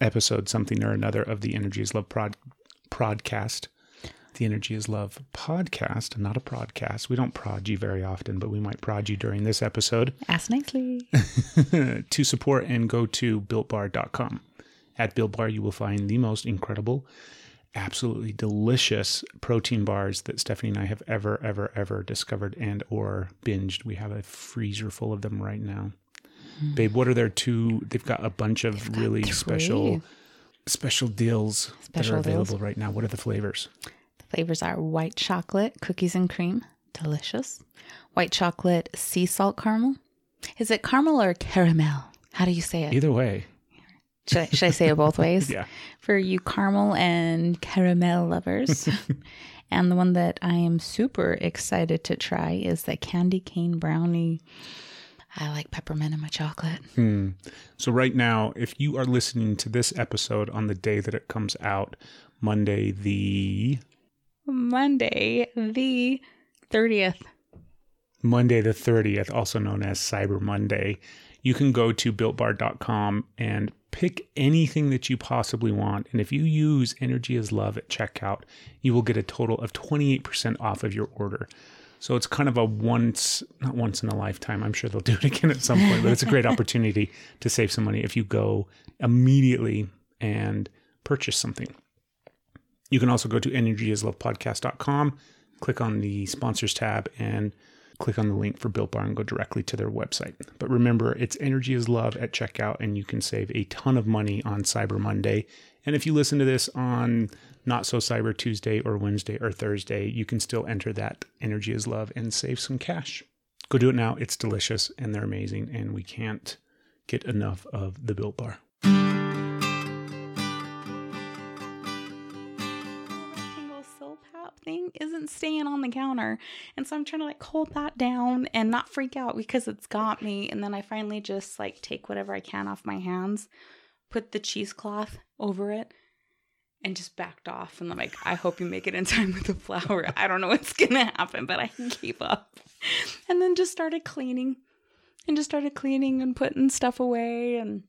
episode, something or another of the Energy is Love prod, podcast. The Energy is Love podcast, not a podcast. We don't prod you very often, but we might prod you during this episode Ask nicely. to support and go to builtbar.com. At Built Bar, you will find the most incredible, absolutely delicious protein bars that Stephanie and I have ever, ever, ever discovered and or binged. We have a freezer full of them right now. Babe, what are their two? They've got a bunch of really special, special deals that are available deals. right now. What are the flavors? The flavors are white chocolate, cookies and cream, delicious. White chocolate, sea salt caramel. Is it caramel or caramel? How do you say it? Either way, Should I, should I say it both ways? yeah. For you caramel and caramel lovers. and the one that I am super excited to try is the candy cane brownie. I like peppermint in my chocolate. Hmm. So right now, if you are listening to this episode on the day that it comes out, Monday the Monday, the 30th. Monday the 30th, also known as Cyber Monday, you can go to builtbar.com and pick anything that you possibly want. And if you use Energy is Love at checkout, you will get a total of 28% off of your order. So it's kind of a once, not once in a lifetime. I'm sure they'll do it again at some point, but it's a great opportunity to save some money if you go immediately and purchase something. You can also go to energyislovepodcast.com, click on the sponsors tab, and click on the link for Built Bar and go directly to their website. But remember, it's Energy is Love at checkout, and you can save a ton of money on Cyber Monday. And if you listen to this on Not So Cyber Tuesday or Wednesday or Thursday, you can still enter that Energy is Love and save some cash. Go do it now. It's delicious and they're amazing, and we can't get enough of the Built Bar. thing isn't staying on the counter. And so I'm trying to like hold that down and not freak out because it's got me. And then I finally just like take whatever I can off my hands, put the cheesecloth over it, and just backed off. And I'm like, I hope you make it in time with the flour. I don't know what's gonna happen, but I gave up. And then just started cleaning and just started cleaning and putting stuff away and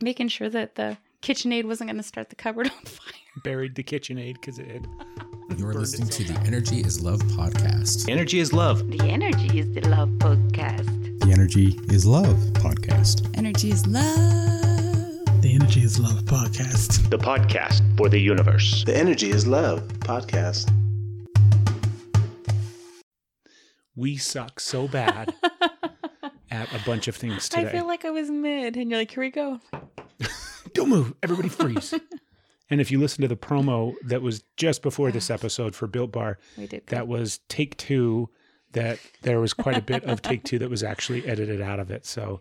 making sure that the KitchenAid wasn't gonna start the cupboard on fire. Buried the KitchenAid because it had. You're listening to the Energy is Love podcast. Energy is Love. The Energy is the Love podcast. The Energy is Love podcast. Energy is love. The Energy is Love podcast. The podcast for the universe. The Energy is Love podcast. We suck so bad at a bunch of things today. I feel like I was mid, and you're like, here we go. Don't move. Everybody freeze. and if you listen to the promo that was just before this episode for Built Bar, We did that was take two, that there was quite a bit of take two that was actually edited out of it. So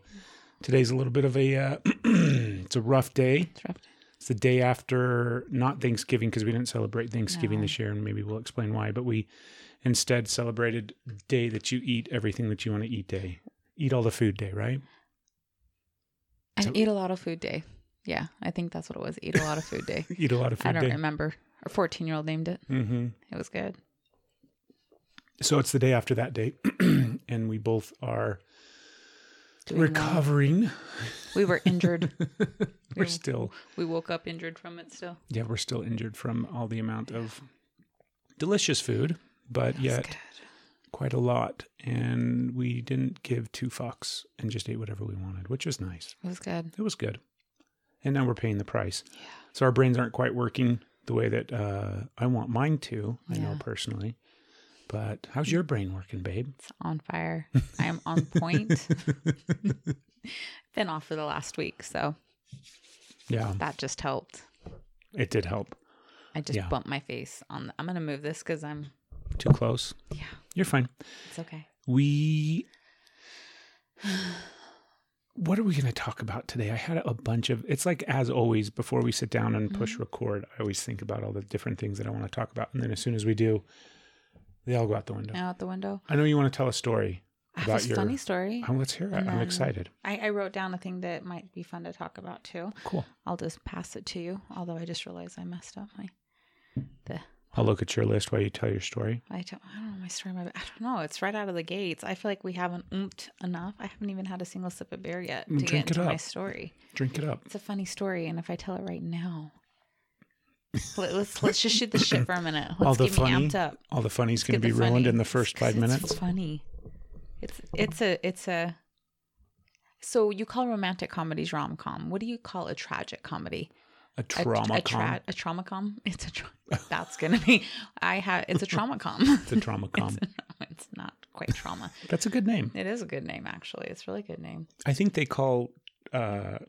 today's a little bit of a, uh, it's a rough day. It's rough. It's the day after not Thanksgiving because we didn't celebrate Thanksgiving this year, and maybe we'll explain why. But we instead celebrated day that you eat everything that you want to eat day. Eat all the food day, right? I So- eat a lot of food day. Yeah, I think that's what it was. Eat a lot of food day. Eat a lot of food I don't day. remember. Our 14 year old named it. hmm It was good. So it's the day after that date, and we both are Well. recovering. We were injured. We're still, we woke up injured from it still. yeah, we're still injured from all the amount of delicious food, but yet good. quite a lot. And we didn't give two fucks and just ate whatever we wanted, which was nice. It was good. It was good. And now we're paying the price. Yeah. So our brains aren't quite working the way that uh, I want mine to. I know personally. But how's your brain working, babe? It's on fire. I am on point. Been off for the last week, so Yeah, that just helped. it did help. I just Yeah. bumped my face on. The, I'm gonna move this because I'm. Too close. Yeah, You're fine. it's okay. We. What are we going to talk about today? I had a bunch of. It's like, as always, before we sit down and push mm-hmm. record, I always think about all the different things that I want to talk about. And then as soon as we do, they all go out the window. Out the window. I know you want to tell a story I have about your. funny story. Oh, let's hear it. And I'm excited. I, I wrote down a thing that might be fun to talk about too. Cool. I'll just pass it to you. Although I just realized I messed up my the I'll look at your list while you tell your story. I don't I don't know my story. My I don't know. It's right out of the gates. I feel like we haven't oomped enough. I haven't even had a single sip of beer yet to Drink get it into my up. story. Drink it up. It's a funny story, and if I tell it right now, let's let's just shoot the shit for a minute. Let's all the get funny, me amped up. all the funny's going to be ruined funny. in the first five It's minutes. funny. It's it's a it's a. So you call romantic comedies rom com. What do you call a tragic comedy? A A- trauma a, com. tra- a trauma com. It's a tra- that's gonna be. I have. It's a trauma com. It's a trauma com. it's not quite trauma. That's a good name. It is a good name, actually. It's a really good name. I think they call uh,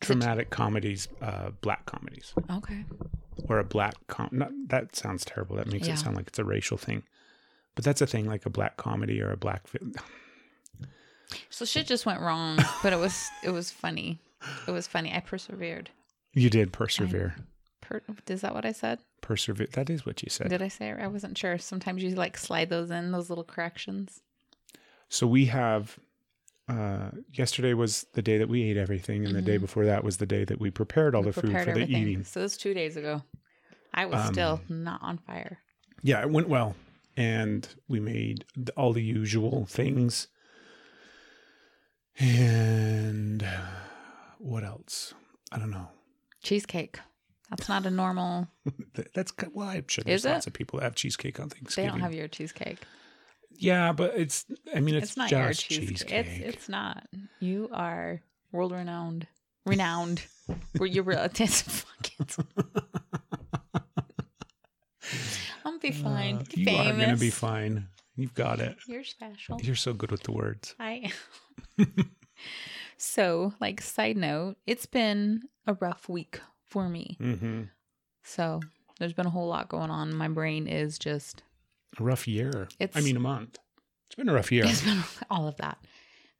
traumatic comedies uh, black comedies Okay. Or a black com. Not, that sounds terrible. That makes Yeah. it sound like it's a racial thing. But that's a thing, like a black comedy or a black. So shit just went wrong, but it was it was funny. It was funny. I persevered. you did persevere. Per- is that what I said? Persevere. That is what you said. Did I say it? I wasn't sure. Sometimes you like slide those in, those little corrections. So we have. Uh, yesterday was the day that we ate everything, and the day before that was the day that we prepared all Mm-hmm. We the food prepared for the eating. So it was two days ago. I was Um, still not on fire. Yeah, it went well, and we made all the usual things. And what else? I don't know. Cheesecake. That's not a normal. That's well, I'm sure there's Is it? lots of people that have cheesecake on things. They don't have your cheesecake. Yeah, but it's. I mean, it's, It's, not just your cheesecake. cheesecake. It's it's not. You are world renowned. Renowned. Were you real? It's fuck it. I'll be fine. Uh, you Famous. are to be fine. You've got it. You're special. You're so good with the words. I So, like side note, it's been a rough week for me. Mm-hmm. So, there's been a whole lot going on. My brain is just A rough year. It's, I mean, a month. It's been a rough year. it's been all of that.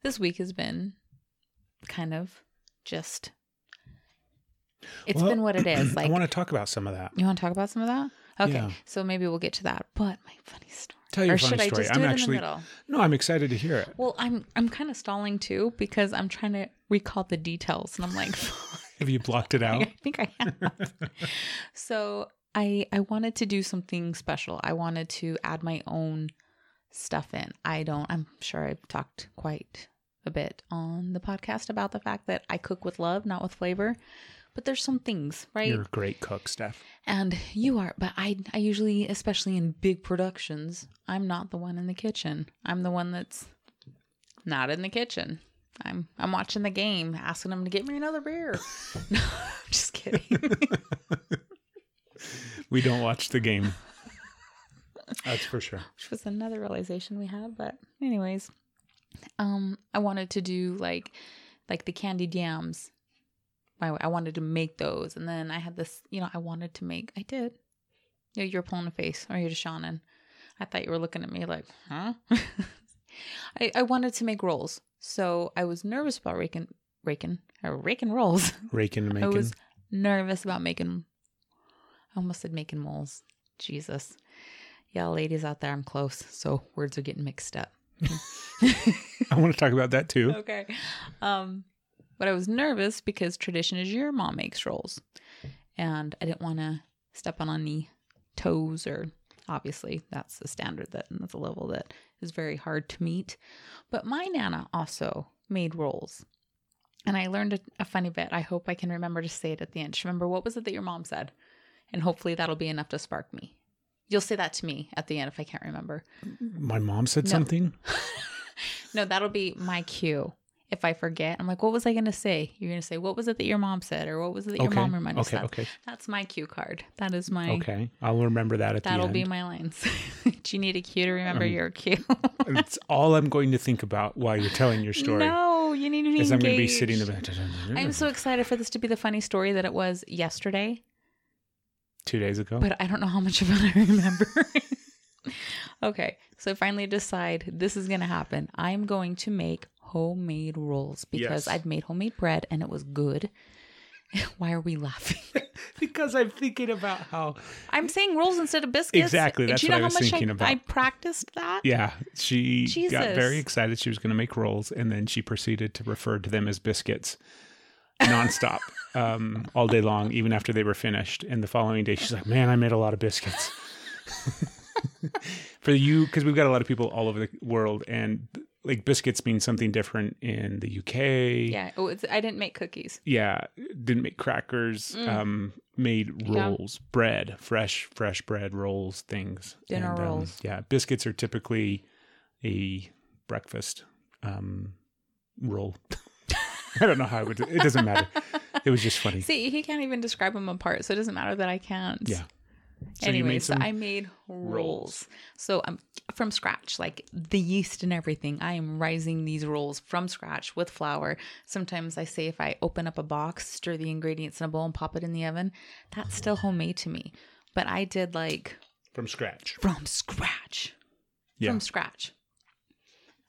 This week has been kind of just It's Well, been what it is. Like I want to talk about some of that. you want to talk about some of that? Okay. Yeah. So maybe we'll get to that. But my funny story. Tell your or funny should I story. just I'm actually in the middle? no. I'm excited to hear it. Well, I'm I'm kind of stalling too because I'm trying to recall the details, and I'm like, Have you blocked it out? I think I have. so I I wanted to do something special. I wanted to add my own stuff in. I don't. I'm sure I've talked quite a bit on the podcast about the fact that I cook with love, not with flavor. But there's some things, right? You're a great cook, Steph. And you are, but I I usually, especially in big productions, I'm not the one in the kitchen. I'm the one that's not in the kitchen. I'm I'm watching the game, asking them to get me another beer. no, I'm just kidding. We don't watch the game. That's for sure. Which was another realization we had, but anyways, um, I wanted to do like like the candied yams. I, I wanted to make those, and then I had this. You know, I wanted to make. I did. Yeah, you're pulling a face, or you're just yawning. I thought you were looking at me like, huh? I, I wanted to make rolls, so I was nervous about raking, raking, or raking rolls. Raking, making. I was nervous about making. I almost said making moles. Jesus, yeah, ladies out there, I'm close. So words are getting mixed up. I want to talk about that too. okay, um, but I was nervous because tradition is your mom makes rolls, and I didn't want to step on any toes or obviously that's the standard that and that's a level that is very hard to meet. But my nana also made rolls. And I learned a, a funny bit. I hope I can remember to say it at the end. Remember what was it that your mom said? And hopefully that'll be enough to spark me. You'll say that to me at the end if I can't remember. My mom said No. something. No, that'll be my cue. If I forget, I'm like, what was I going to say? You're going to say, what was it that your mom said? Or what was it that your mom reminded us Okay. of? Okay. That's my cue card. That is my, Okay. I'll remember that at the time. that'll be my lines. Do you need a cue to remember Um, your cue? it's all I'm going to think about while you're telling your story. No, you need to be Is I'm going to be sitting engaged. there. I'm so excited for this to be the funny story that it was yesterday, two days ago. but I don't know how much of it I remember. okay, so I finally decide this is going to happen. I'm going to make homemade rolls because Yes. I'd made homemade bread and it was good. Why are we laughing? because I'm thinking about how. I'm saying rolls instead of biscuits. Exactly, that's Do you what know I how was much thinking I, about. I practiced that? Yeah, she got very excited. She was going to make rolls, and then she proceeded to refer to them as biscuits nonstop, um, all day long, even after they were finished. And the following day, she's like, "Man, I made a lot of biscuits." For you, because we've got a lot of people all over the world, and like biscuits mean something different in the UK. Yeah. Oh, I didn't make cookies. Yeah, didn't make crackers. Um, made Mm. Yeah. rolls, bread, fresh, fresh bread rolls, things. Dinner um, rolls. yeah, biscuits are typically a breakfast um, roll. I don't know how I would. It doesn't matter. It was just funny. See, he can't even describe them apart, so it doesn't matter that I can't. Yeah. So you anyway, made so I made rolls. rolls. So I'm from scratch, like the yeast and everything. I am rising these rolls from scratch with flour. Sometimes I say if I open up a box, stir the ingredients in a bowl and pop it in the oven, that's still homemade to me. But I did like from scratch. from scratch. Yeah. From scratch.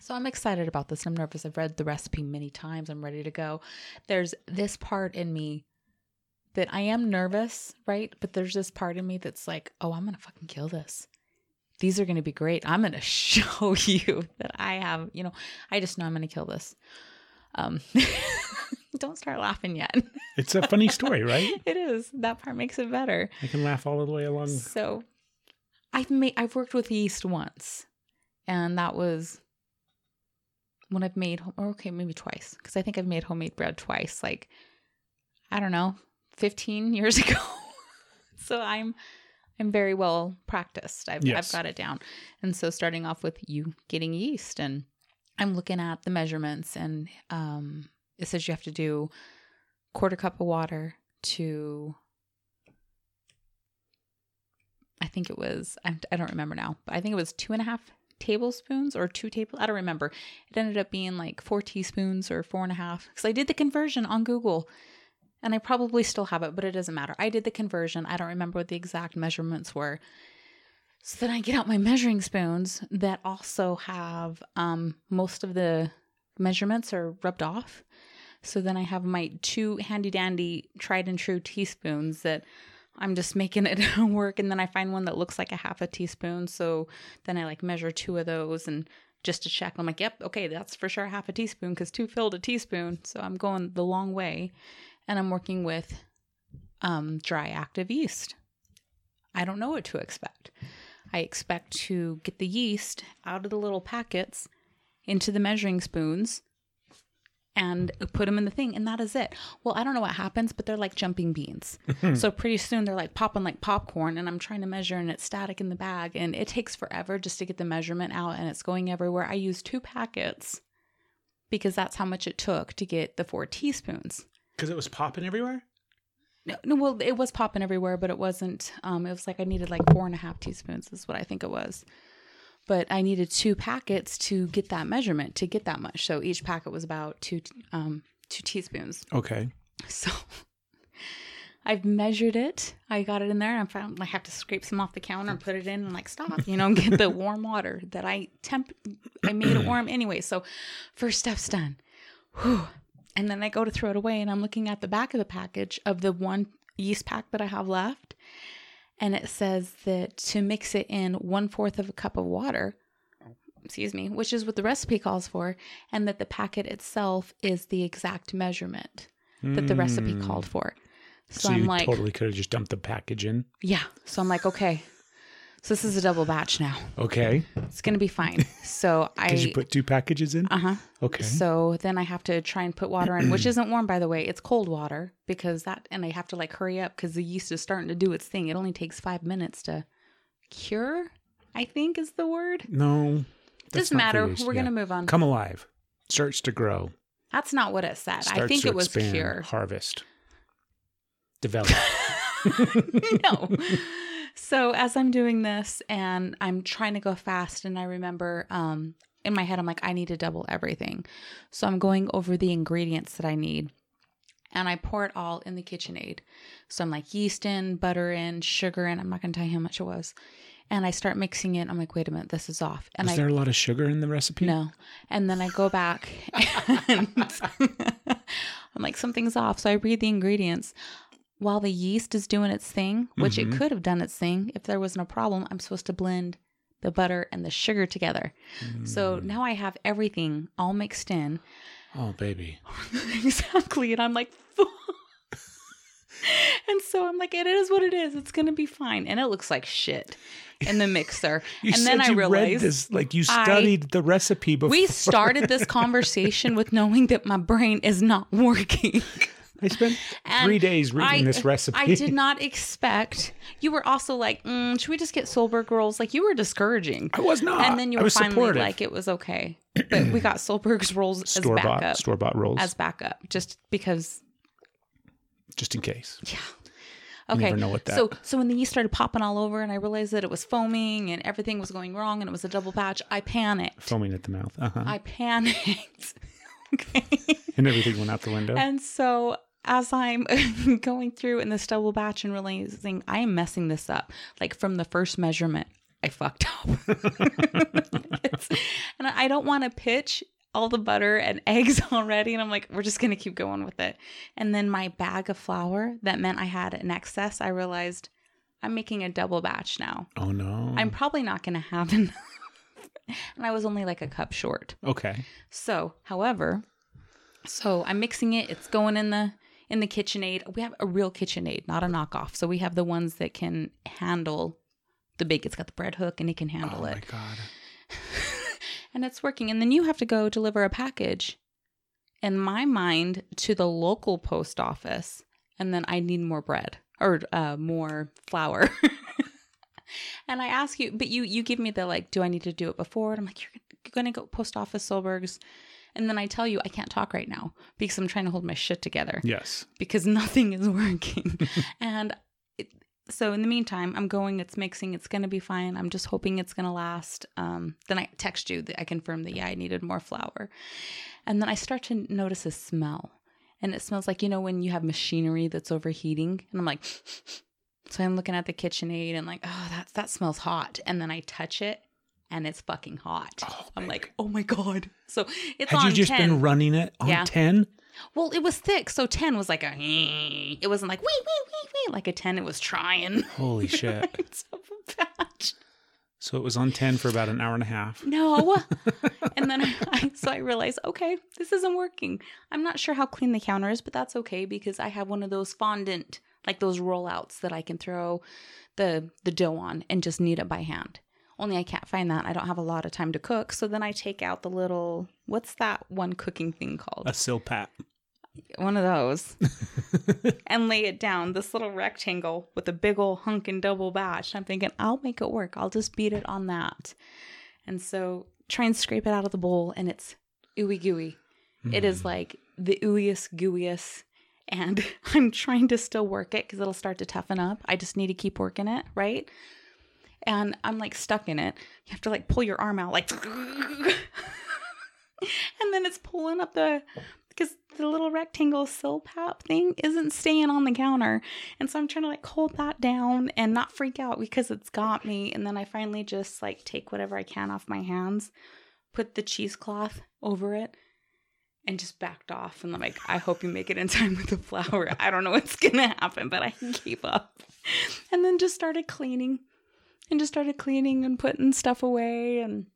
So I'm excited about this. I'm nervous. I've read the recipe many times. I'm ready to go. There's this part in me that I am nervous, right? But there's this part in me that's like, oh, I'm going to fucking kill this. These are going to be great. I'm going to show you that I have, you know, I just know I'm going to kill this. Um, don't start laughing yet. It's a funny story, right? it is. That part makes it better. I can laugh all the way along. So I've made I've worked with yeast once. And that was when I've made or okay, maybe twice. Because I think I've made homemade bread twice, like I don't know, 15 years ago. so I'm I'm very well practiced. I've Yes. I've got it down. And so starting off with you getting yeast and I'm looking at the measurements and um it says you have to do quarter cup of water to I think it was I, I don't remember now, but I think it was two and a half tablespoons or two table. I don't remember. It ended up being like four teaspoons or four and a half because I did the conversion on Google, and I probably still have it, but it doesn't matter. I did the conversion. I don't remember what the exact measurements were. So then I get out my measuring spoons that also have um, most of the measurements are rubbed off. So then I have my two handy dandy tried and true teaspoons that I'm just making it work. And then I find one that looks like a half a teaspoon. So then I like measure two of those and just to check. I'm like, yep, okay, that's for sure half a teaspoon because two filled a teaspoon. So I'm going the long way. And I'm working with um, dry active yeast. I don't know what to expect. I expect to get the yeast out of the little packets into the measuring spoons and put them in the thing and that is it. Well i don't know what happens but they're like jumping beans. So pretty soon they're like popping like popcorn and i'm trying to measure and it's static in the bag and it takes forever just to get the measurement out and it's going everywhere. I use two packets because that's how much it took to get the four teaspoons. Because it was popping everywhere? no, no well it was popping everywhere but it wasn't um it was like i needed like four and a half teaspoons is what i think it was but i needed two packets to get that measurement to get that much so each packet was about two um two teaspoons Okay. so I've measured it. I got it in there. and I found I have to scrape some off the counter and put it in and like stop, you know, get the warm water that I temp. I made it warm anyway. So first step's done. Whew. And then I go to throw it away and I'm looking at the back of the package of the one yeast pack that I have left. And it says that to mix it in one fourth of a cup of water, excuse me, which is what the recipe calls for, and that the packet itself is the exact measurement that the recipe called hmm. for. So, So, I'm you like, totally could have just dumped the package in. yeah. So I'm like, okay. So this is a double batch now. Okay. It's gonna be fine. So I Did you put two packages in? uh huh. Okay. So then I have to try and put water in, which isn't warm by the way. It's cold water because that, and I have to like hurry up because the yeast is starting to do its thing. It only takes five minutes to cure. I think is the word. no. Doesn't matter. We're Yeah. gonna move on. Come alive. Starts to grow. That's not what it said. Starts I think it was expand, cure. Harvest. Develop. no. So as I'm doing this and I'm trying to go fast, and I remember um, in my head, I'm like, I need to double everything. So I'm going over the ingredients that I need. And I pour it all in the KitchenAid. So I'm like yeast in, butter in, sugar in. I'm not going to tell you how much it was. And I start mixing it. I'm like, wait a minute, this is off. And Was I there a lot of sugar in the recipe? no. And then I go back and I'm like, something's off. So I read the ingredients. While the yeast is doing its thing, which it mm-hmm. could have done its thing if there wasn't a problem, I'm supposed to blend the butter and the sugar together. So mm. now I have everything all mixed in. Oh, baby. exactly. And I'm like, and so I'm like, it is what it is. It's gonna be fine. And it looks like shit in the mixer. You and said then I realized this like you I- studied the recipe before. we started this conversation with knowing that my brain is not working. I spent three days reading I- this recipe. I did not expect. You were also like, mm, should we just get Solberg rolls? Like you were discouraging. I was not. And then you I were finally supportive. like, it was okay. But we got Solberg's rolls as store backup. bought store bought rolls As backup, just because just in case. Yeah. Okay. never know what that- So so when the yeast started popping all over and I realized that it was foaming and everything was going wrong and it was a double batch, I panicked. Foaming at the mouth. Uh-huh. I panicked. okay. and everything went out the window. And so as I'm going through in this double batch and realizing I am messing this up, like from the first measurement, I fucked up. And I don't want to pitch all the butter and eggs already. And I'm like, we're just going to keep going with it. And then my bag of flour that meant I had an excess, I realized I'm making a double batch now. oh no. I'm probably not going to have enough. and I was only like a cup short. okay. So, however, so I'm mixing it. It's going in the in the KitchenAid. We have a real KitchenAid, not a knockoff. So we have the ones that can handle the big. It's got the bread hook and it can handle it. Oh it, my god. and it's working. And then you have to go deliver a package, in my mind, to the local post office, and then I need more bread or uh, more flour. and I ask you, but you you give me the like, do I need to do it before? And I'm like, you're, you're going to go post office Solberg's. And then I tell you I can't talk right now because I'm trying to hold my shit together Yes. because nothing is working. and it, so in the meantime, I'm going, it's mixing, it's going to be fine. I'm just hoping it's going to last. Um, then I text you that I confirm that, yeah, I needed more flour. And then I start to notice a smell. And it smells like, you know, when you have machinery that's overheating. And I'm like, so I'm looking at the KitchenAid and like, oh, that, that smells hot. And then I touch it and it's fucking hot. Oh, I'm like, oh my God. So it's Had you just 10. been running it on Yeah. 10? Well, it was thick, so ten was like a. It wasn't like wee wee wee wee like a ten. It was trying. Holy shit. It's a batch. So it was on 10 for about an hour and a half. No, and then I so I realized okay, this isn't working. I'm not sure how clean the counter is, but that's okay because I have one of those fondant like those rollouts that I can throw the the dough on and just knead it by hand. Only I can't find that. I don't have a lot of time to cook, so then I take out the little what's that one cooking thing called? A silpat. one of those. And lay it down this little rectangle with a big old hunk and double batch. I'm thinking i'll make it work. I'll just beat it on that. And so try and scrape it out of the bowl and it's ooey gooey. It is hmm. like the ooeyest gooeyest. And i'm trying to still work it because it'll start to toughen up. I just need to keep working it right and i'm like stuck in it you have to like pull your arm out like and then it's pulling up the because the little rectangle silpat thing isn't staying on the counter. And so I'm trying to like hold that down and not freak out because it's got me. And then I finally just like take whatever I can off my hands, put the cheesecloth over it, and just backed off. And I'm like, I hope you make it in time with the flour. I don't know what's gonna happen, but I gave up. And then just started cleaning and just started cleaning and putting stuff away and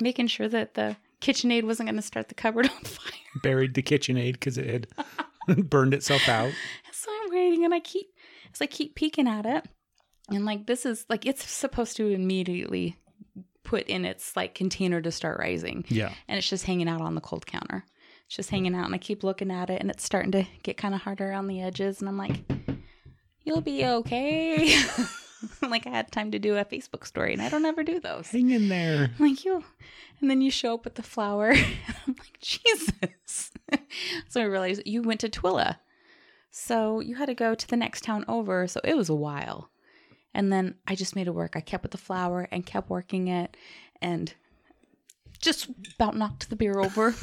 making sure that the KitchenAid wasn't going to start the cupboard on fire. Buried the KitchenAid because it had burned itself out. So I'm waiting and I keep as I keep peeking at it. And like this is like it's supposed to immediately put in its like container to start rising. Yeah. And it's just hanging out on the cold counter. It's just hanging out and I keep looking at it and it's starting to get kind of harder around the edges and I'm like you'll be okay. like I had time to do a Facebook story and I don't ever do those. Hang in there. I'm like you and then you show up with the flower. i'm like jesus so i realized you went to twilla so you had to go to the next town over so it was a while and then i just made it work i kept with the flour and kept working it and just about knocked the beer over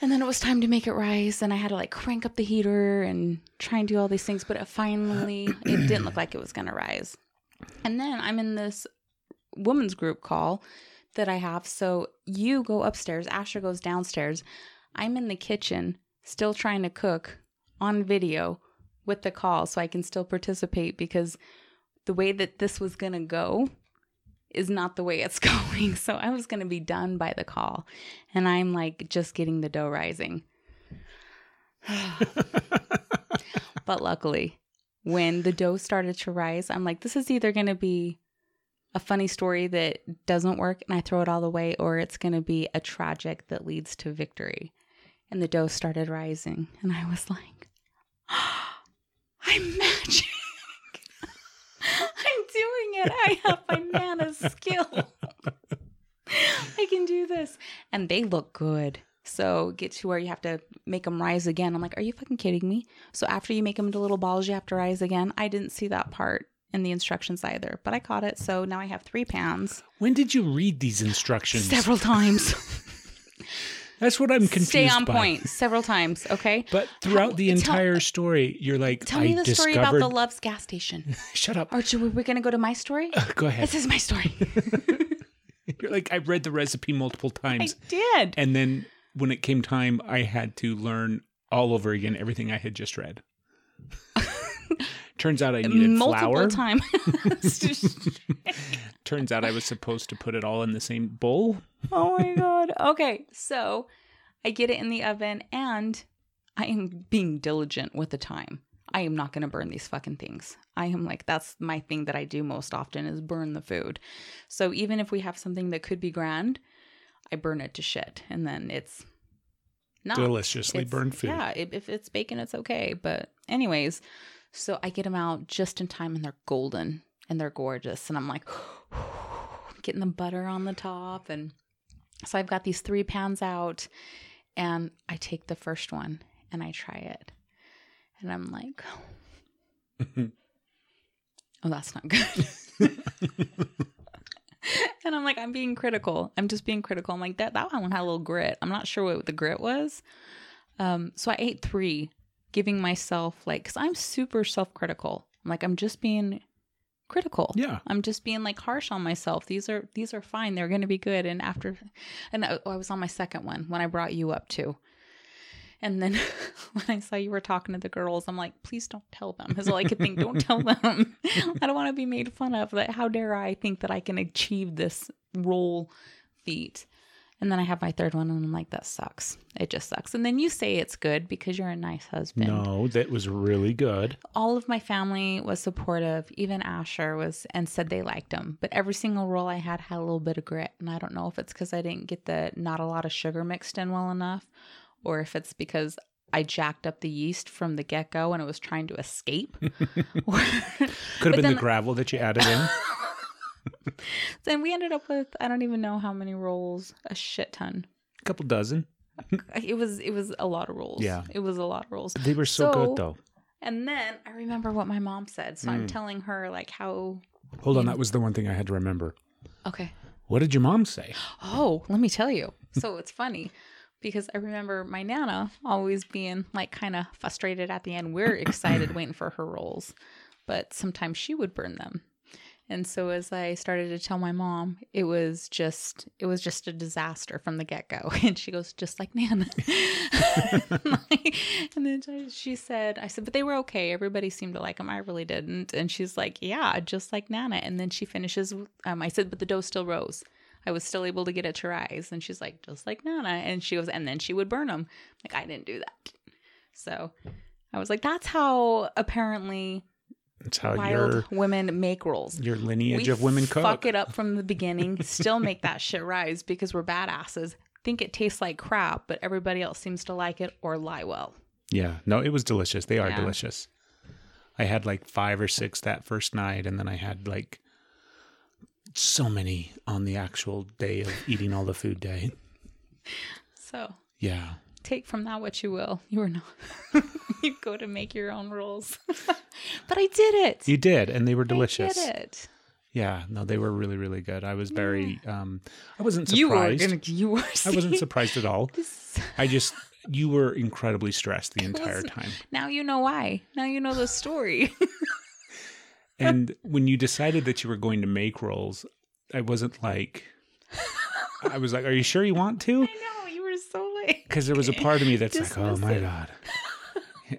and then it was time to make it rise and i had to like crank up the heater and try and do all these things but it finally it didn't look like it was going to rise and then i'm in this women's group call that I have. So you go upstairs, Asher goes downstairs. I'm in the kitchen, still trying to cook on video with the call so I can still participate because the way that this was going to go is not the way it's going. So I was going to be done by the call. And I'm like just getting the dough rising. but luckily, when the dough started to rise, I'm like, this is either going to be a funny story that doesn't work and I throw it all away, or it's going to be a tragic that leads to victory. And the dough started rising, and I was like, I'm magic. I'm it. I have my Nana skill. I can do this. And they look good. So get to where you have to make them rise again. I'm like, are you fucking kidding me? So after you make them into little balls, you have to rise again. I didn't see that part in the instructions either, but I caught it. So now I have three pans When did you read these instructions? several times. That's what I'm confused Stay on by. point several times. Okay. But throughout the Tell- entire story, you're like, Tell me the discovered. story about the Love's gas station. Shut up. Or should we, we going to go to my story? Uh, go ahead. This is my story. You're like, I read the recipe multiple times. I did. And then when it came time, I had to learn all over again everything I had just read. Turns out I needed Multiple flour. times. Turns out I was supposed to put it all in the same bowl. oh my god. Okay, so I get it in the oven and I am being diligent with the time. I am not going to burn these fucking things. I am like that's my thing that I do most often is burn the food. So even if we have something that could be grand, I burn it to shit and then it's not Deliciously it's- burned food. Yeah, if, if it's bacon, it's okay. But anyways, so I get them out just in time, and they're golden and they're gorgeous, and I'm like getting the butter on the top, and so I've got these three pans out, and I take the first one and I try it, and I'm like, oh, that's not good. and I'm like, I'm being critical. I'm just being critical. I'm like, that that one had a little grit. I'm not sure what the grit was. Um, so I ate three, giving myself like, cause I'm super self critical. I'm like, I'm just being critical. Yeah. I'm just being like harsh on myself. These are these are fine. They're gonna be good. And after, and I, I was on my second one when I brought you up too. And then when I saw you were talking to the girls, I'm like, please don't tell them. Is all I could think. Don't tell them. I don't want to be made fun of. That how dare I think that I can achieve this role feat? And then I have my third one, and I'm like, that sucks. It just sucks. And then you say it's good because you're a nice husband. No, that was really good. All of my family was supportive. Even Asher was, and said they liked them. But every single roll I had had a little bit of grit, and I don't know if it's because I didn't get the not a lot of sugar mixed in well enough, or if it's because I jacked up the yeast from the get go and it was trying to escape. Could have been then- the gravel that you added in. then we ended up with I don't even know how many rolls, a shit ton. A couple dozen. It was it was a lot of rolls. Yeah. it was a lot of rolls. They were so, So- good though. And then I remember what my mom said, so Mm. I'm telling her like how. Hold on, that was the one thing I had to remember. Okay. What did your mom say? Oh, let me tell you. So it's funny because I remember my nana always being like kind of frustrated at the end. We're excited waiting for her rolls, but sometimes she would burn them. And so as I started to tell my mom, it was just it was just a disaster from the get-go. And she goes, just like Nana. and then she said, I said, but they were okay. Everybody seemed to like them. I really didn't. And she's like, yeah, just like Nana. And then she finishes, um, I said, but the dough still rose. I was still able to get it to rise. And she's like, just like Nana. And she goes, and then she would burn them. Like, I didn't do that. So I was like, that's how apparently That's how wild your women make rolls. your lineage we of women cook. fuck it up from the beginning, still make that shit rise because we're badasses. Think it tastes like crap, but everybody else seems to like it or lie well. Yeah, no, it was delicious. They are Yeah. delicious. I had like five or six that first night, and then I had like so many on the actual day of eating all the food day. So Yeah, take from that what you will. You were not. you go to make your own rolls, but I did it. you did, and they were delicious. I did it. Yeah, no, they were really, really good. I was very, um, I wasn't You were. surprised. Gonna, you were. I wasn't surprised at all. I just, you were incredibly stressed the entire time. Now you know why. Now you know the story. And when you decided that you were going to make rolls, I wasn't like, I was like, are you sure you want to? I know you were so like. because there was a part of me that's like, oh my Dismissive. god,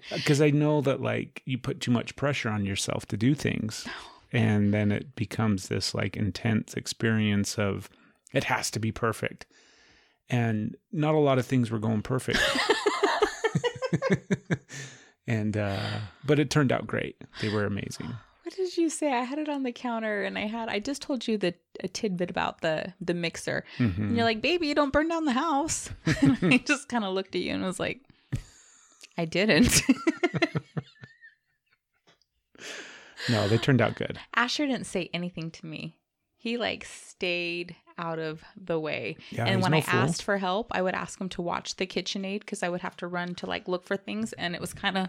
because I know that like you put too much pressure on yourself to do things, and then it becomes this like intense experience of it has to be perfect, and not a lot of things were going perfect. And uh but it turned out great. They were amazing. What did you say? I had it on the counter and I had I just told you the a tidbit about the the mixer. Mhm. And you're like, "Baby, you don't burn down the house." and I just kind of looked at you and was like, "I didn't." No, they turned out good. Asher didn't say anything to me. He like stayed out of the way. Yeah, and when no I fool. asked for help, I would ask him to watch the KitchenAid because I would have to run to like look for things and it was kind of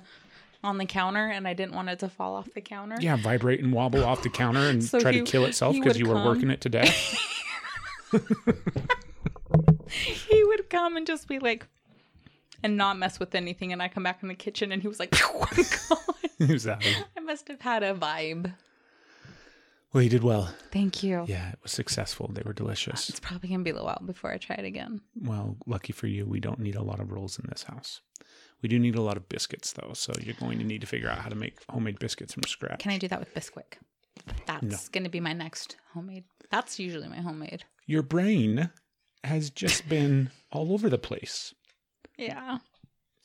on the counter and I didn't want it to fall off the counter. Yeah, vibrate and wobble off the counter and So try he- to kill itself because you were working it to death. He would come and just be like and not mess with anything and I come back in the kitchen and he was like. Oh Who's that? I must have had a vibe. Well, you did well. Thank you. Yeah, it was successful. They were delicious. It's probably gonna be a little while before I try it again. Well, lucky for you, we don't need a lot of rolls in this house. We do need a lot of biscuits, though. So you're going to need to figure out how to make homemade biscuits from scratch. Can I do that with Bisquick? That's No. gonna be my next homemade. That's usually my homemade. Your brain has just been all over the place Yeah.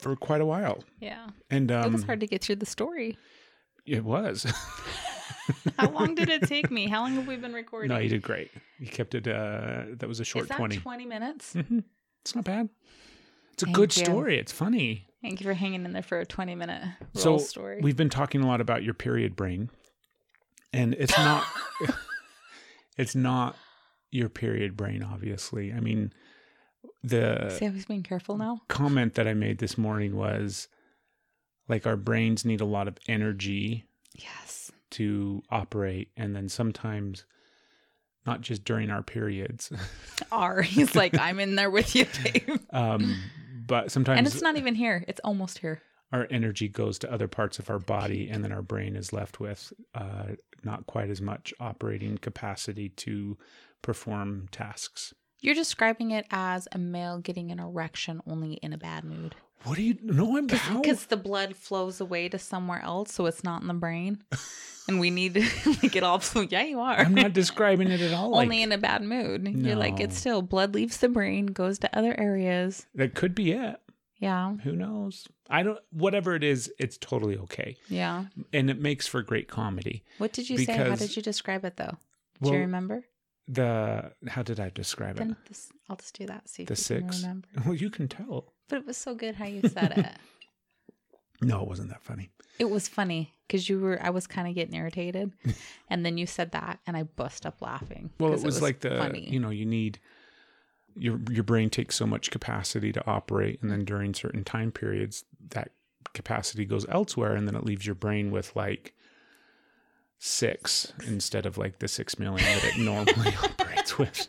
for quite a while, Yeah. and um, it was hard to get through the story. It was. How long did it take me? How long have we been recording? no, you did great. You kept it. Uh, that was a short twenty. 20 minutes? Mhm. It's not bad. It's a Thank good you. story. It's funny. Thank you for hanging in there for a 20 minute so story. we've been talking a lot about your period brain, and it's not. it's not your period brain, obviously. I mean, the See how he's being careful now? comment that I made this morning was like our brains need a lot of energy Yes. to operate, and then sometimes not just during our periods, Are He's like, I'm in there with you, babe. um, but sometimes And it's not even here. It's almost here. our energy goes to other parts of our body, and then our brain is left with uh, not quite as much operating capacity to perform tasks. You're describing it as a male getting an erection only in a bad mood. What do you know? I'm how? Because the blood flows away to somewhere else, so it's not in the brain. And we need to like it all. Yeah, you are. I'm not describing it at all. only like, in a bad mood. You're like, No. it's still blood leaves the brain, goes to other areas. that could be it. Yeah. Who knows? I don't. Whatever it is, it's totally okay, Yeah. and it makes for great comedy. What did you say? How did you describe it though? Do Well, you remember? The how did I describe it? This, I'll just do that. See if The six. remember. Well, you can tell. But it was so good how you said it. No, it wasn't that funny. It was funny because you were. I was kind of getting irritated, and then you said that, and I bust up laughing. Well, it was, like the funny. you know you need your your brain takes so much capacity to operate, and then during certain time periods, that capacity goes elsewhere, and then it leaves your brain with like six instead of like the six million that it normally operates with.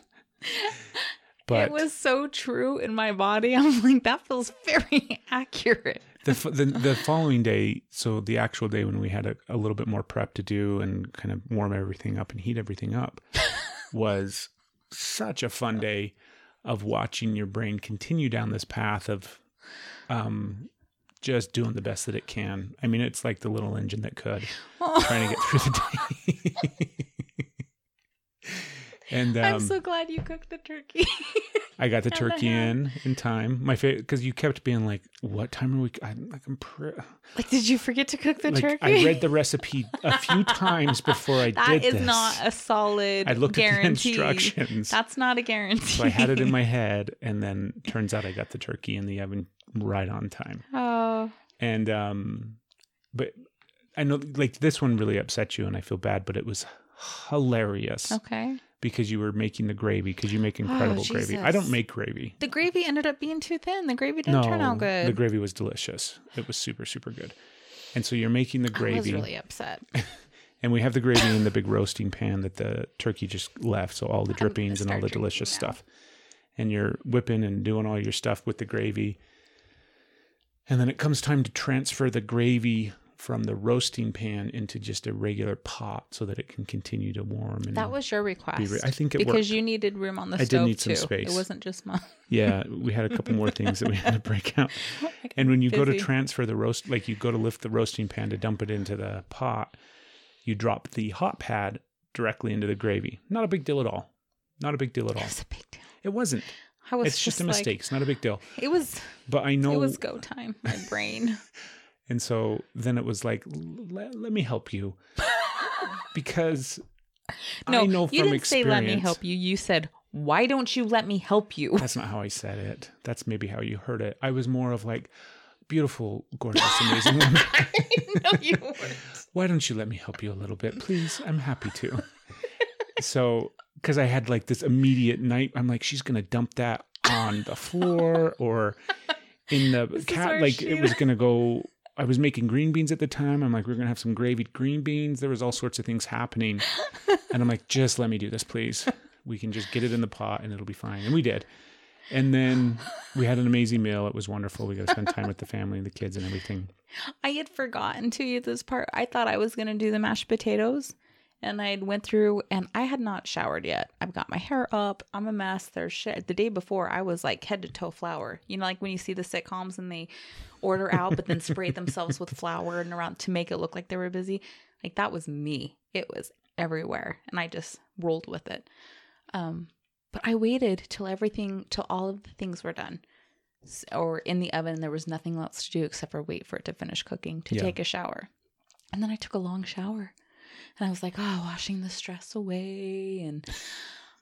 But it was so true in my body. I'm like, that feels very accurate. the, f- the the following day, so the actual day when we had a, a little bit more prep to do and kind of warm everything up and heat everything up, was such a fun day of watching your brain continue down this path of um, just doing the best that it can. I mean, it's like the little engine that could trying to get through the day. And um, I'm so glad you cooked the turkey. I got the and the turkey in in time. My favorite because you kept being like, "What time are we?" I'm like, "I'm pre- like, did you forget to cook the like turkey? I read the recipe a few times before I That did That is this. not a solid I looked guarantee. at the instructions. That's not a guarantee. so I had it in my head, and then turns out I got the turkey in the oven right on time. Oh, And um, but I know like this one really upset you, and I feel bad, but it was hilarious okay. Because you were making the gravy because you make oh, incredible gravy. I Oh, don't make gravy. The gravy ended up being too thin. The gravy didn't turn out good. the gravy was delicious. It was super super good. And so you're making the gravy. I was really upset. And we have the gravy in the big roasting pan that the turkey just left. So all the drippings and all the delicious stuff. And you're whipping and doing all your stuff with the gravy. And then it comes time to transfer the gravy from the roasting pan into just a regular pot so that it can continue to warm. And That was your request. I think it was because worked. you needed room on the I did stove need some too. space. It wasn't just mine. yeah, we had a couple more things that we had to break out. Oh and when you go to transfer the roast, like you go to lift the roasting pan to dump it into the pot, you drop the hot pad directly into the gravy. Not a big deal at all. Not a big deal at all. It was a big deal. It wasn't. I was It's just a like- mistake. It's not a big deal. it was. But I know It was go time. My brain. And so then it was like, let, let me help you. Because No, I know you from didn't say let me help you. You said, why don't you let me help you? That's not how I said it. That's maybe how you heard it. I was more of like, beautiful, gorgeous, amazing woman. no, you weren't. Why don't you let me help you a little bit, please? I'm happy to. so, because I had like this immediate night, I'm like, she's gonna dump that on the floor or in the is cat. Like it was gonna go. I was making green beans at the time. I'm like, we're gonna have some gravy green beans. There was all sorts of things happening, and I'm like, just let me do this, please. We can just get it in the pot and it'll be fine. And we did. And then we had an amazing meal. It was wonderful. We got to spend time with the family and the kids and everything. I had forgotten to you this part. I thought I was gonna do the mashed potatoes, and I went through and I had not showered yet. I've got my hair up. I'm a mess. There's shit. The day before, I was like head to toe flour. You know, like when you see the sitcoms and they order out, but then spray themselves with flour and around to make it look like they were busy. Like that was me. It was everywhere, and I just rolled with it. Um, but I waited till everything, till all of the things were done or in the oven there was nothing else to do except for wait for it to finish cooking to Yeah. take a shower and then i took a long shower and i was like oh washing the stress away and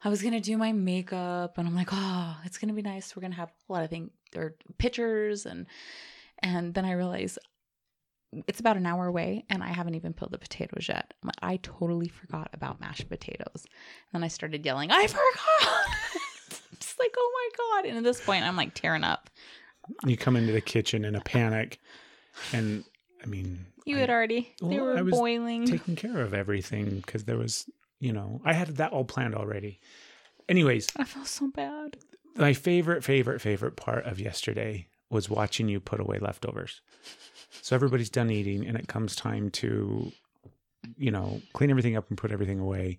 i was gonna do my makeup and i'm like oh it's gonna be nice. We're gonna have a lot of things or pictures and and then i realized it's about an hour away and i haven't even peeled the potatoes yet. Like, i totally forgot about mashed potatoes. And then i started yelling i forgot! Just like oh my god. And at this point i'm like tearing up. You come into the kitchen in a panic and i mean You had already. they were boiling. taking care of everything because there was you know i had that all planned already anyways I felt so bad. my favorite favorite favorite part of yesterday was watching you put away leftovers so everybody's done eating and it comes time to you know clean everything up and put everything away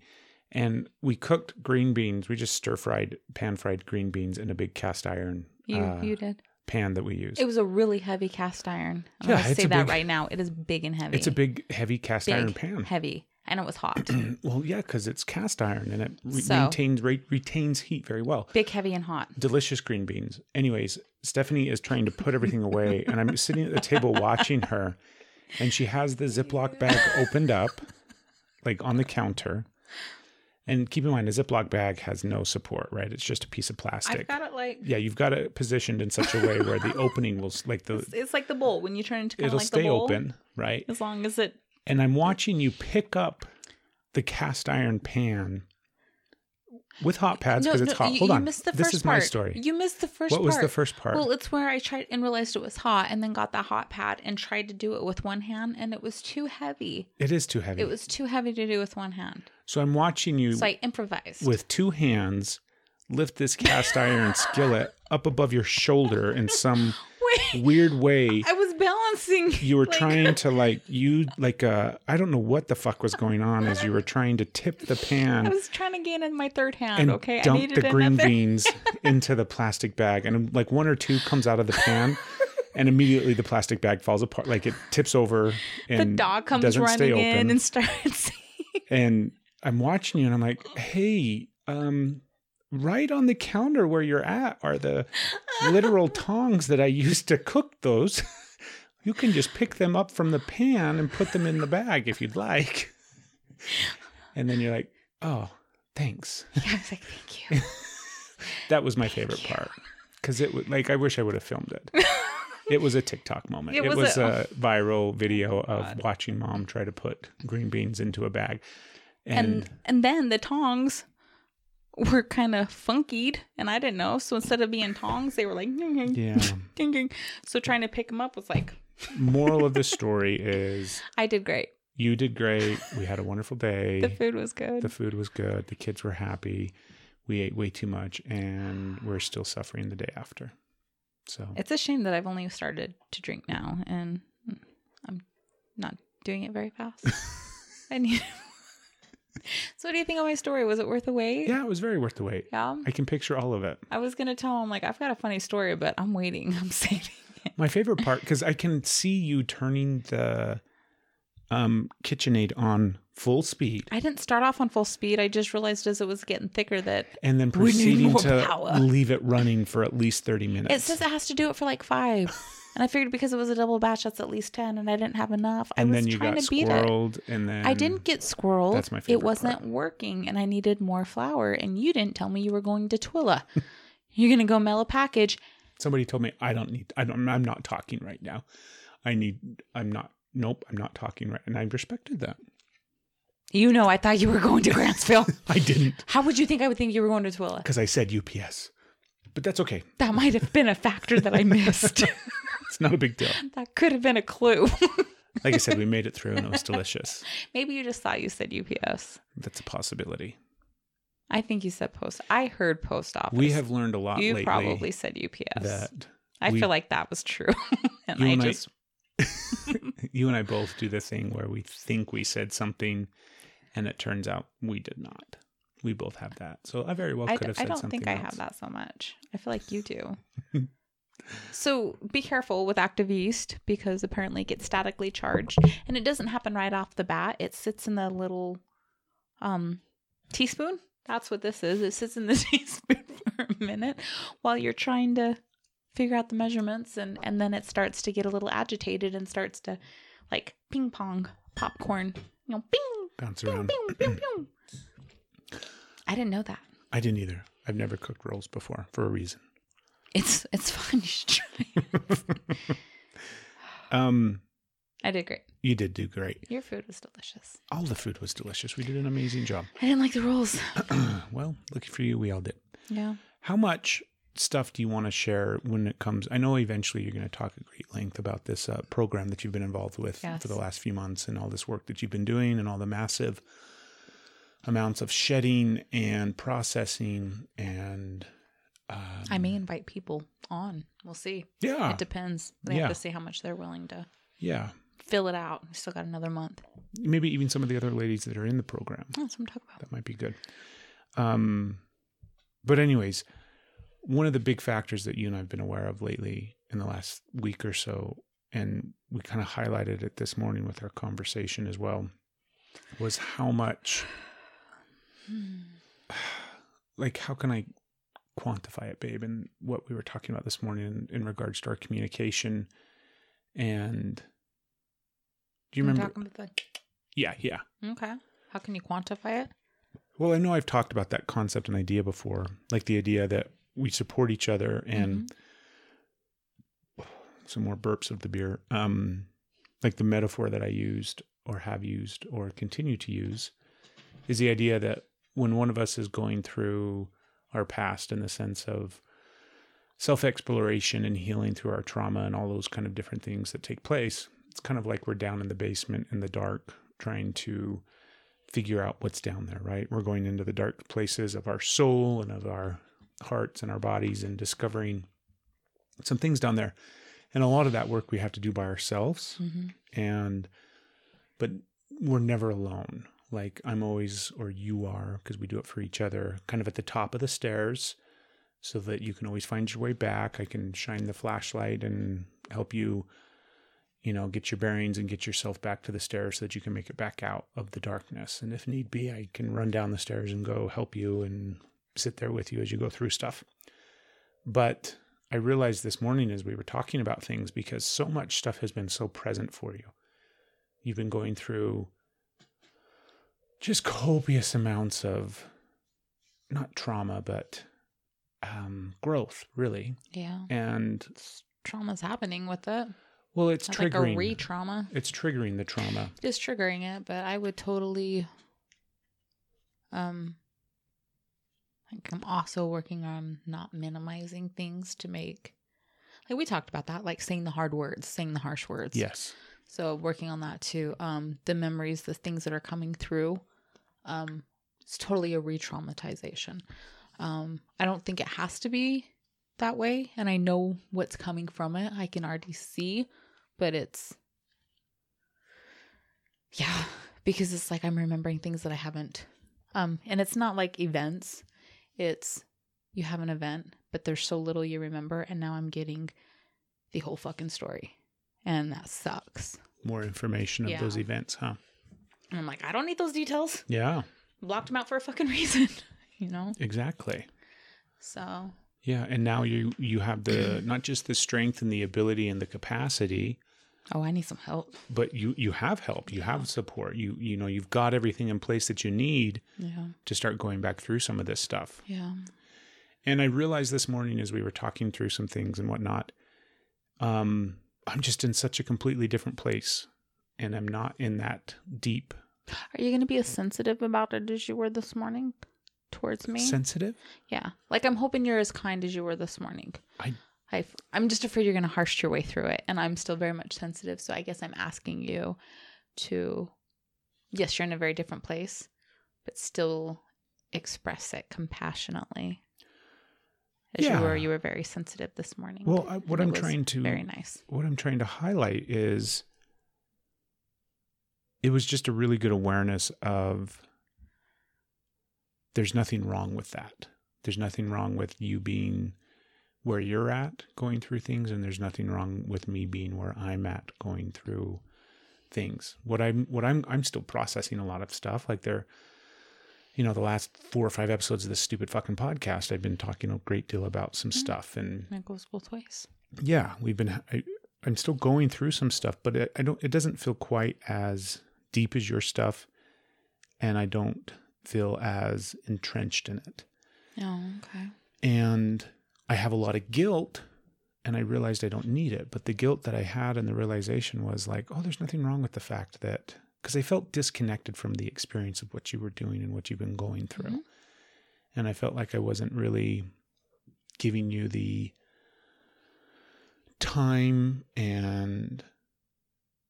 and we cooked green beans we just stir fried pan fried green beans in a big cast iron You uh, you did. Pan that we use It was a really heavy cast iron. I'm Yeah, gonna say that big- right now. It is big and heavy. it's a big heavy cast big, iron pan heavy, and it was hot. Well, yeah, because it's cast iron and it re- So- maintains re- retains heat very well. big, heavy, and hot. Delicious green beans. Anyways, Stephanie is trying to put everything away, and I'm sitting at the table watching her, and she has the Ziploc bag opened up, like on the counter. And keep in mind, a Ziploc bag has no support, right? It's just a piece of plastic. I've got it like yeah, you've got it positioned in such a way where the opening will, like the, it's, it's like the bowl when you turn into it'll like stay the bowl. open, right? as long as it. and I'm watching you pick up the cast iron pan with hot pads because it's hot. you, Hold you on, missed the this is part. my story. You missed the first. what was the first part? Well, it's where I tried and realized it was hot, and then got the hot pad and tried to do it with one hand, and it was too heavy. it is too heavy. It was too heavy to do with one hand, so I'm watching you so I improvised. with two hands lift this cast iron skillet up above your shoulder in some weird way. I was balancing. You were like- trying to like you like uh I don't know what the fuck was going on as you were trying to tip the pan. I was trying to gain in my third hand. and okay, I dump needed the green another. beans into the plastic bag and like one or two comes out of the pan and immediately the plastic bag falls apart like it tips over And The dog comes doesn't stay running open in and starts. and i'm watching you and i'm like hey um right on the counter where you're at are the literal tongs that i used to cook those you can just pick them up from the pan and put them in the bag if you'd like and then you're like oh thanks Yeah, I was like, thank you. that was my favorite part because it would like I wish I would have filmed it. It was a TikTok moment. It It, was was, a- a, oh viral video of watching mom try to put green beans into a bag, and, and and then the tongs were kind of funkied, and I didn't know. So instead of being tongs, they were like, "Ding, ding, yeah. ding, ding." so trying to pick them up was like, Moral of the story is I did great. you did great. We had a wonderful day. The food was good. The food was good. The kids were happy. We ate way too much, and we're still suffering the day after. So it's a shame that I've only started to drink now, and I'm not doing it very fast. I need. So, what do you think of my story? Was it worth the wait? yeah, it was very worth the wait. Yeah. I can picture all of it. I was gonna tell him like I've got a funny story, but I'm waiting. I'm saving it. My favorite part because I can see you turning the um, KitchenAid on full speed I didn't start off on full speed. I just realized as it was getting thicker that and then proceeding to power. leave it running for at least 30 minutes. it says it has to do it for like five. and I figured because it was a double batch, that's at least 10, and I didn't have enough. I and was then you trying got to beat it. squirreled and then I didn't get squirreled. That's my favorite It wasn't part. working, and I needed more flour. And you didn't tell me you were going to Tooele. You're gonna go mail a package. somebody told me I don't need I don't I'm not talking right now. I need I'm not nope, I'm not talking right and I respected that. You know, I thought you were going to Grantsville. I didn't How would you think I would think you were going to Tooele? because I said UPS. But that's okay. That might have been a factor that I missed. It's not a big deal. that could have been a clue. Like I said, we made it through and it was delicious. Maybe you just thought you said UPS. That's a possibility. I think you said post. I heard post office. We have learned a lot You lately probably said UPS. that I we- feel like that was true, and You I and I- you and I both do the thing where we think we said something and it turns out we did not. We both have that. So I very well could d- have said something. I don't something think I have that so much. I feel like you do. So be careful with active yeast because apparently it gets statically charged and it doesn't happen right off the bat. It sits in the little um teaspoon. That's what this is. It sits in the teaspoon for a minute while you're trying to figure out the measurements and and then it starts to get a little agitated and starts to like ping pong popcorn, you know, ping Bounce around. I didn't know that. I didn't either. I've never cooked rolls before for a reason. It's it's fun. You should try. Um, I did great. you did do great. Your food was delicious. All the food was delicious. We did an amazing job. I didn't like the rolls. well, lucky for you, we all did. Yeah. How much stuff do you want to share when it comes? I know eventually you're going to talk at great length about this uh, program that you've been involved with Yes. for the last few months and all this work that you've been doing and all the massive amounts of shedding and processing and um, I may invite people on. We'll see. yeah It depends. They Yeah. have to see how much they're willing to yeah fill it out. We still got another month. maybe even some of the other ladies that are in the program That's what I'm talking about. that might be good um but anyways one of the big factors that you and I've been aware of lately in the last week or so and we kind of highlighted it this morning with our conversation as well was how much like how can I quantify it babe and what we were talking about this morning in, in regards to our communication and do you I'm remember talking about yeah yeah okay. How can you quantify it? Well, I know I've talked about that concept and idea before, like the idea that we support each other and some more burps of the beer. Um, like the metaphor that I used or have used or continue to use is the idea that when one of us is going through our past in the sense of self exploration and healing through our trauma and all those kind of different things that take place, it's kind of like we're down in the basement in the dark trying to figure out what's down there, right? We're going into the dark places of our soul and of our hearts and our bodies and discovering some things down there. And a lot of that work we have to do by ourselves. Mm-hmm. And, but we're never alone. Like I'm always, or you are, because we do it for each other, kind of at the top of the stairs so that you can always find your way back. I can shine the flashlight and help you you know, get your bearings and get yourself back to the stairs so that you can make it back out of the darkness. And if need be, I can run down the stairs and go help you and sit there with you as you go through stuff. But I realized this morning as we were talking about things because so much stuff has been so present for you. You've been going through just copious amounts of not trauma, but um, growth, really. Yeah. And Trauma's happening with it. well, it's It's triggering. like a re trauma. it's triggering the trauma. It is triggering it, but I would totally um I'm also working on not minimizing things to make like we talked about that, like saying the hard words, saying the harsh words. Yes. So working on that too. Um the memories, the things that are coming through. Um it's totally a re-traumatization. Um I don't think it has to be that way and I know what's coming from it. I can already see, but it's yeah, because it's like I'm remembering things that I haven't um and it's not like events. It's you have an event, but there's so little you remember and now I'm getting the whole fucking story. And that sucks. more information of Yeah. those events, huh? And I'm like, I don't need those details. Yeah, Blocked them out for a fucking reason, you know. exactly. So Yeah, and now you you have the not just the strength and the ability and the capacity, oh, I need some help. but you you have help, you have support. You you know you've got everything in place that you need Yeah, to start going back through some of this stuff. yeah, And I realized this morning as we were talking through some things and whatnot, um, I'm just in such a completely different place, and I'm not in that deep Are you gonna be as sensitive about it as you were this morning towards me? sensitive. yeah, like I'm hoping you're as kind as you were this morning. I I, I'm just afraid you're going to harsh your way through it. And I'm still very much sensitive. So I guess I'm asking you to, yes, you're in a very different place, but still express it compassionately. As Yeah. you were, you were very sensitive this morning. well, I, what I'm trying to Very nice. what I'm trying to highlight is it was just a really good awareness of there's nothing wrong with that. There's nothing wrong with you being where you're at going through things and there's nothing wrong with me being where I'm at going through things. What I'm what I'm I'm still processing a lot of stuff like there you know the last 4 or 5 episodes of this stupid fucking podcast I've been talking a great deal about some mm-hmm. stuff and it goes both ways. yeah, we've been. I, I'm still going through some stuff, but it, I don't. It doesn't feel quite as deep as your stuff, and I don't feel as entrenched in it. Oh, okay. And I have a lot of guilt, and I realized I don't need it. But the guilt that I had and the realization was like, oh, there's nothing wrong with the fact that because I felt disconnected from the experience of what you were doing and what you've been going through, Mhm. and I felt like I wasn't really giving you the time and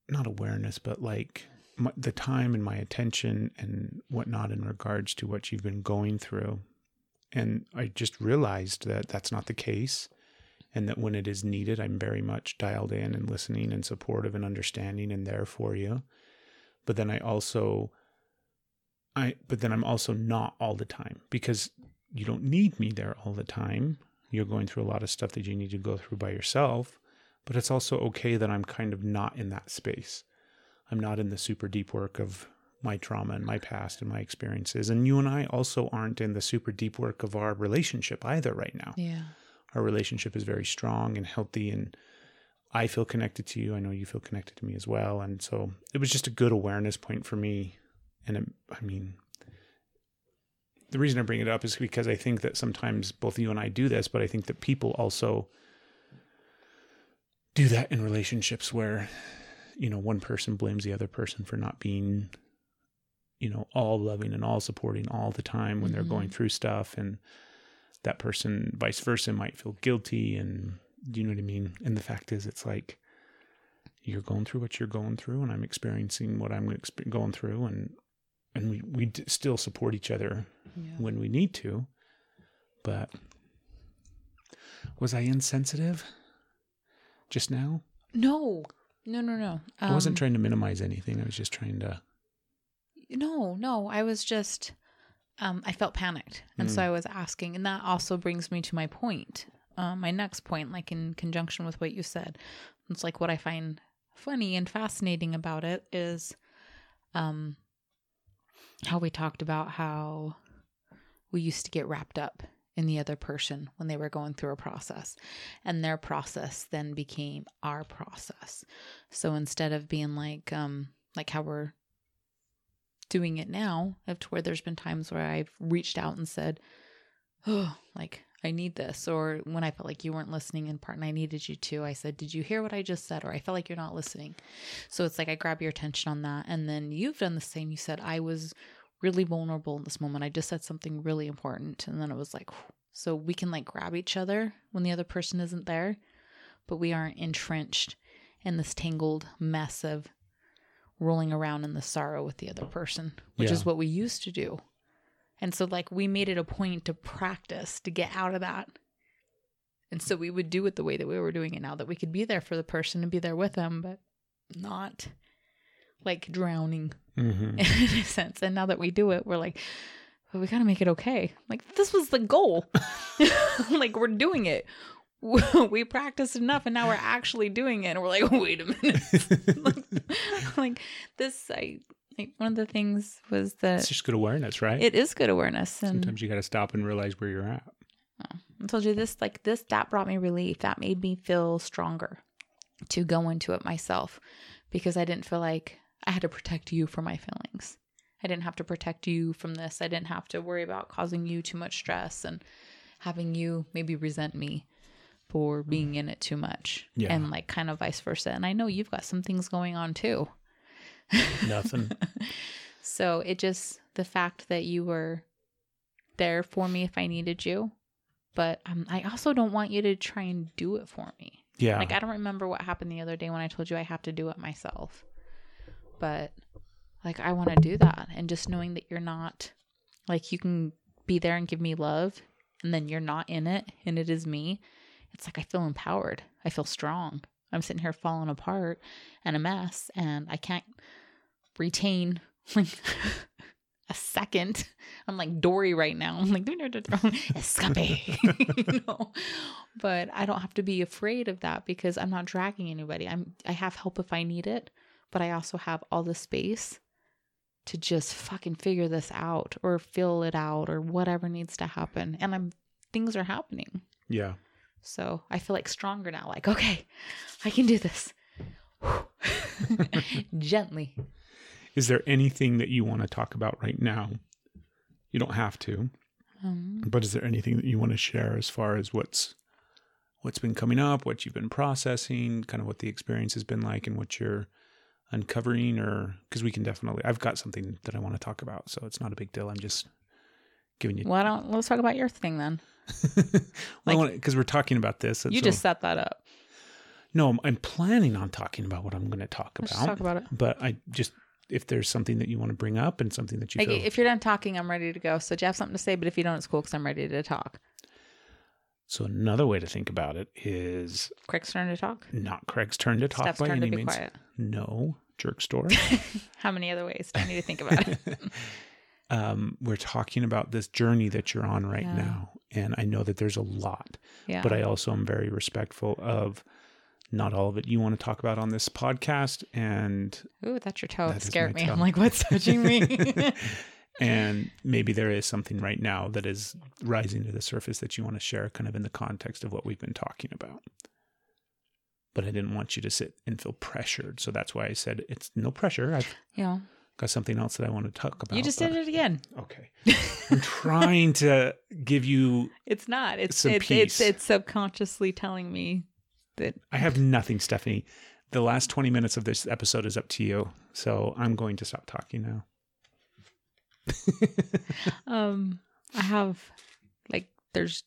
not awareness, but like my, the time and my attention and whatnot in regards to what you've been going through. And I just realized that that's not the case. And that when it is needed, I'm very much dialed in and listening and supportive and understanding and there for you. But then I also, I, but then I'm also not all the time because you don't need me there all the time you're going through a lot of stuff that you need to go through by yourself. But it's also okay that I'm kind of not in that space. I'm not in the super deep work of my trauma and my past and my experiences. And you and I also aren't in the super deep work of our relationship either right now. Yeah. Our relationship is very strong and healthy and I feel connected to you. I know you feel connected to me as well. And so it was just a good awareness point for me. And it, I mean, the reason I bring it up is because I think that sometimes both you and I do this, but I think that people also do that in relationships where, you know, one person blames the other person for not being, you know, all loving and all supporting all the time when they're Mhm. going through stuff. And that person, vice versa, might feel guilty. And do you know what I mean? And the fact is, it's like, you're going through what you're going through, and I'm experiencing what I'm going through, and and we we d- still support each other Yeah. when we need to. But was I insensitive just now? No, no, no, no. I wasn't Um, trying to minimize anything. I was just trying to. No, no. I was just, um, I felt panicked. And so Mm. I was asking. And that also brings me to my point, uh, my next point, like in conjunction with what you said. It's like what I find funny and fascinating about it is um, how we talked about how we used to get wrapped up in the other person when they were going through a process. And their process then became our process. So instead of being like, um, like how we're doing it now up to where there's been times where I've reached out and said, Oh, like I need this. Or when I felt like you weren't listening in part and I needed you to, I said, Did you hear what I just said? Or I felt like you're not listening. So it's like I grab your attention on that. And then you've done the same. You said, I was really vulnerable in this moment. I just said something really important. And then it was like, whew. so we can like grab each other when the other person isn't there, but we aren't entrenched in this tangled mess of rolling around in the sorrow with the other person, which Yeah. is what we used to do. And so, like, we made it a point to practice to get out of that. And so we would do it the way that we were doing it now, that we could be there for the person and be there with them, but not like drowning hmm in a sense. And now that we do it, we're like, well, we got to make it okay. Like, this was the goal. like, we're doing it. we practiced enough and now we're actually doing it and we're like wait a minute like, like this i like one of the things was that It's just good awareness, right? it is good awareness and Sometimes you got to stop and realize where you're at. I told you this, like this, that brought me relief. That made me feel stronger to go into it myself because I didn't feel like I had to protect you from my feelings. I didn't have to protect you from this. I didn't have to worry about causing you too much stress and having you maybe resent me for being in it too much. Yeah. And like kind of vice versa. And I know you've got some things going on too. Nothing. So it just the fact that you were there for me if I needed you, but um, I also don't want you to try and do it for me. Yeah. Like I don't remember what happened the other day when I told you I have to do it myself, but like I want to do that, and just knowing that you're not like you can be there and give me love, and then you're not in it, and it is me. It's like I feel empowered. I feel strong. I'm sitting here falling apart and a mess, and I can't retain like a second. I'm like Dory right now. I'm like escape, you know. But I don't have to be afraid of that because I'm not dragging anybody. I'm I have help if I need it, but I also have all the space to just fucking figure this out or fill it out or whatever needs to happen. And I'm things are happening. yeah. So I feel like stronger now. Like, okay, I can do this. Gently. Is there anything that you want to talk about right now? You don't have to, Um, but is there anything that you want to share as far as what's what's been coming up, what you've been processing, kind of what the experience has been like, and what you're uncovering? Or because we can definitely, I've got something that I want to talk about, so it's not a big deal. I'm just giving you. why don't let's talk about your thing then? well, because we're talking about this. You so- just set that up. no, I'm, I'm planning on talking about what I'm going to talk Let's about. talk about it. But I just if there's something that you want to bring up and something that you Like, feel if you're done talking, I'm ready to go. So do you have something to say? But if you don't, it's cool because I'm ready to talk. So another way to think about it is Craig's turn to talk. not Craig's turn to talk Steph's by any be means. quiet. No, jerk story. How many other ways do I need to think about it? um, we're talking about this journey that you're on right Yeah. now, and I know that there's a lot, Yeah. but I also am very respectful of not all of it you want to talk about on this podcast, and Ooh, that's your toe. That It scared me. toe. I'm like, what's touching me? and maybe there is something right now that is rising to the surface that you want to share, kind of in the context of what we've been talking about. But I didn't want you to sit and feel pressured, so that's why I said it's no pressure. I've know, got something else that I want to talk about. you just did it again. Okay. I'm trying to give you It's not. It's Some it's, peace. it's it's subconsciously telling me that I have nothing, Stephanie. The last 20 minutes of this episode is up to you. So I'm going to stop talking now. um I have like there's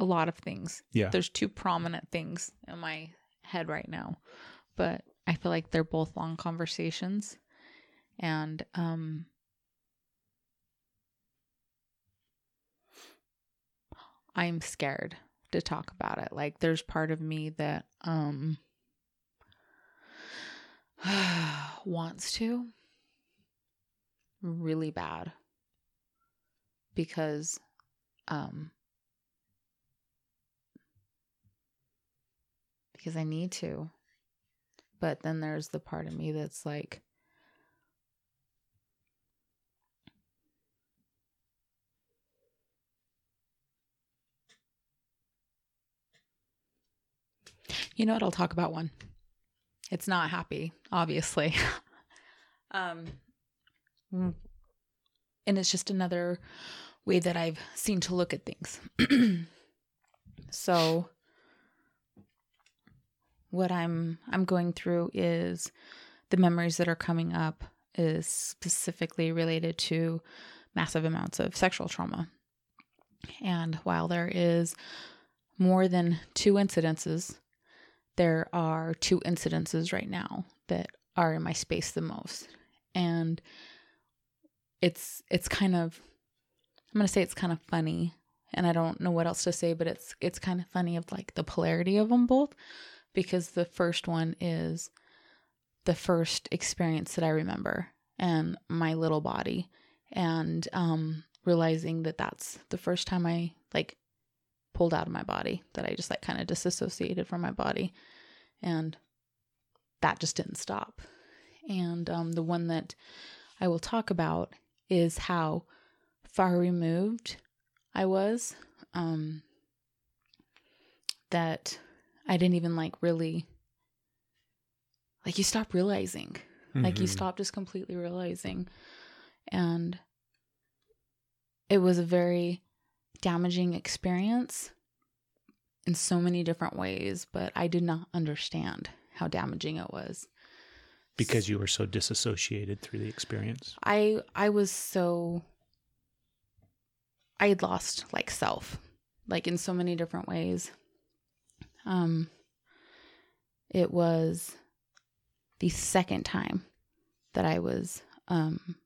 a lot of things. Yeah. There's two prominent things in my head right now. But I feel like they're both long conversations and um I'm scared to talk about it. Like there's part of me that um wants to really bad because um because I need to. But then there's the part of me that's like You know what? I'll talk about one. It's not happy, obviously. um and it's just another way that I've seen to look at things. so what I'm I'm going through is the memories that are coming up is specifically related to massive amounts of sexual trauma. And while there is more than two incidences, there are two incidences right now that are in my space the most. And it's it's kind of I'm gonna say it's kind of funny, and I don't know what else to say, but it's it's kind of funny of like the polarity of them both, because the first one is the first experience that I remember and my little body, and um, realizing that that's the first time I like pulled out of my body that I just like kind of disassociated from my body. And that just didn't stop. And um, the one that I will talk about is how far removed I was. Um, that I didn't even like really, like, you stop realizing. Like, you Mhm. stop just completely realizing. And it was a very damaging experience in so many different ways, but I did not understand how damaging it was. because you were so disassociated through the experience. I I was so I had lost like self, like in so many different ways. Um it was the second time that I was um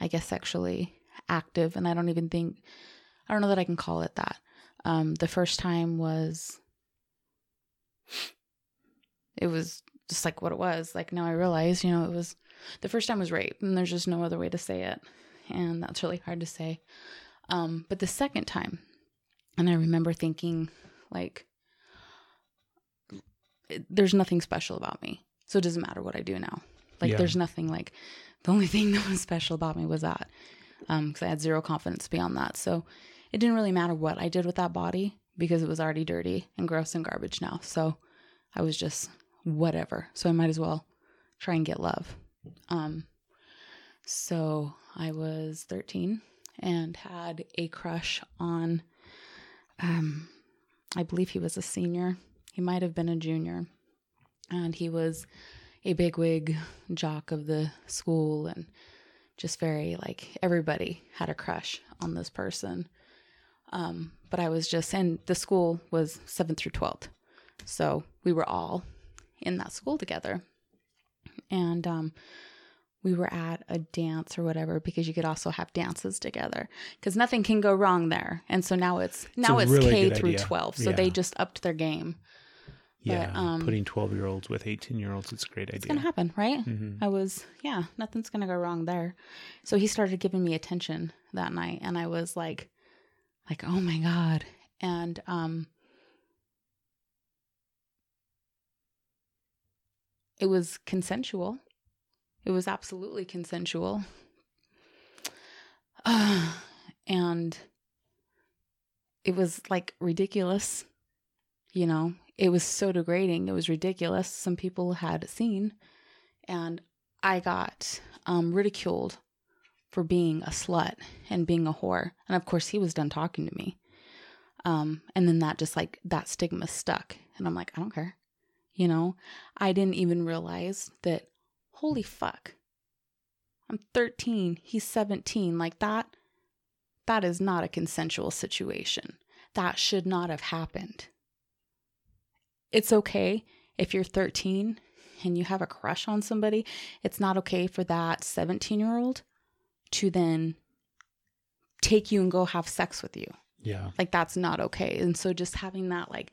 I guess sexually active and I don't even think I don't know that I can call it that. Um the first time was it was just like what it was. Like now I realize, you know, it was the first time was rape and there's just no other way to say it and that's really hard to say um but the second time and i remember thinking like there's nothing special about me. So it doesn't matter what i do now. Like Yeah. there's nothing like the only thing that was special about me was that um because i had zero confidence beyond that. So it didn't really matter what i did with that body because it was already dirty and gross and garbage now. So i was just whatever. So i might as well try and get love. Um, so I was 13 and had a crush on, um, I believe he was a senior. He might have been a junior. And he was a bigwig jock of the school and just very like everybody had a crush on this person. Um, but I was just, and the school was 7th through 12th. So we were all in that school together and um, we were at a dance or whatever because you could also have dances together because nothing can go wrong there. And so now it's now a it's really K through idea. twelve, so Yeah. they just upped their game. Yeah, um, putting twelve year olds with eighteen year olds, it's a great It's idea. gonna happen, right? Mhm. I was yeah, nothing's gonna go wrong there. So he started giving me attention that night, and I was like, like oh my god, and um. It was consensual. It was absolutely consensual. Uh, and it was like ridiculous. You know, it was so degrading. It was ridiculous. Some people had seen, and I got um, ridiculed for being a slut and being a whore. And of course, he was done talking to me. Um, and then that just like that stigma stuck. And I'm like, I don't care. You know, I didn't even realize that, holy fuck, I'm 13, he's 17. Like that, that is not a consensual situation. That should not have happened. It's okay if you're 13 and you have a crush on somebody. It's not okay for that 17 year old to then take you and go have sex with you. Yeah, Like that's not okay. And so just having that like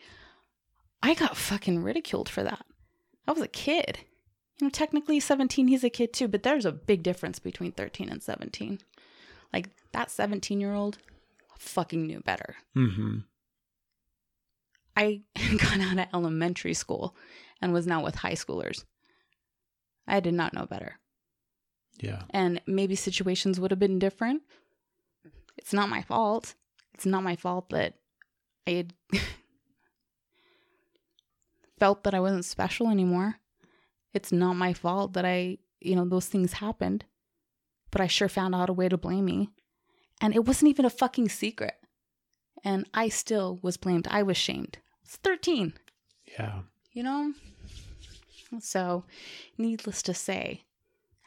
I got fucking ridiculed for that. I was a kid. You know, technically 17 he's a kid too, but there's a big difference between 13 and 17. Like that 17-year-old fucking knew better. hmm I got out of elementary school and was now with high schoolers. I did not know better. yeah, and maybe situations would have been different. It's not my fault. It's not my fault that I had felt that I wasn't special anymore. It's not my fault that I, you know, those things happened. But I sure found out a way to blame me. And it wasn't even a fucking secret. And I still was blamed. I was shamed. It's 13 yeah. you know? So, needless to say,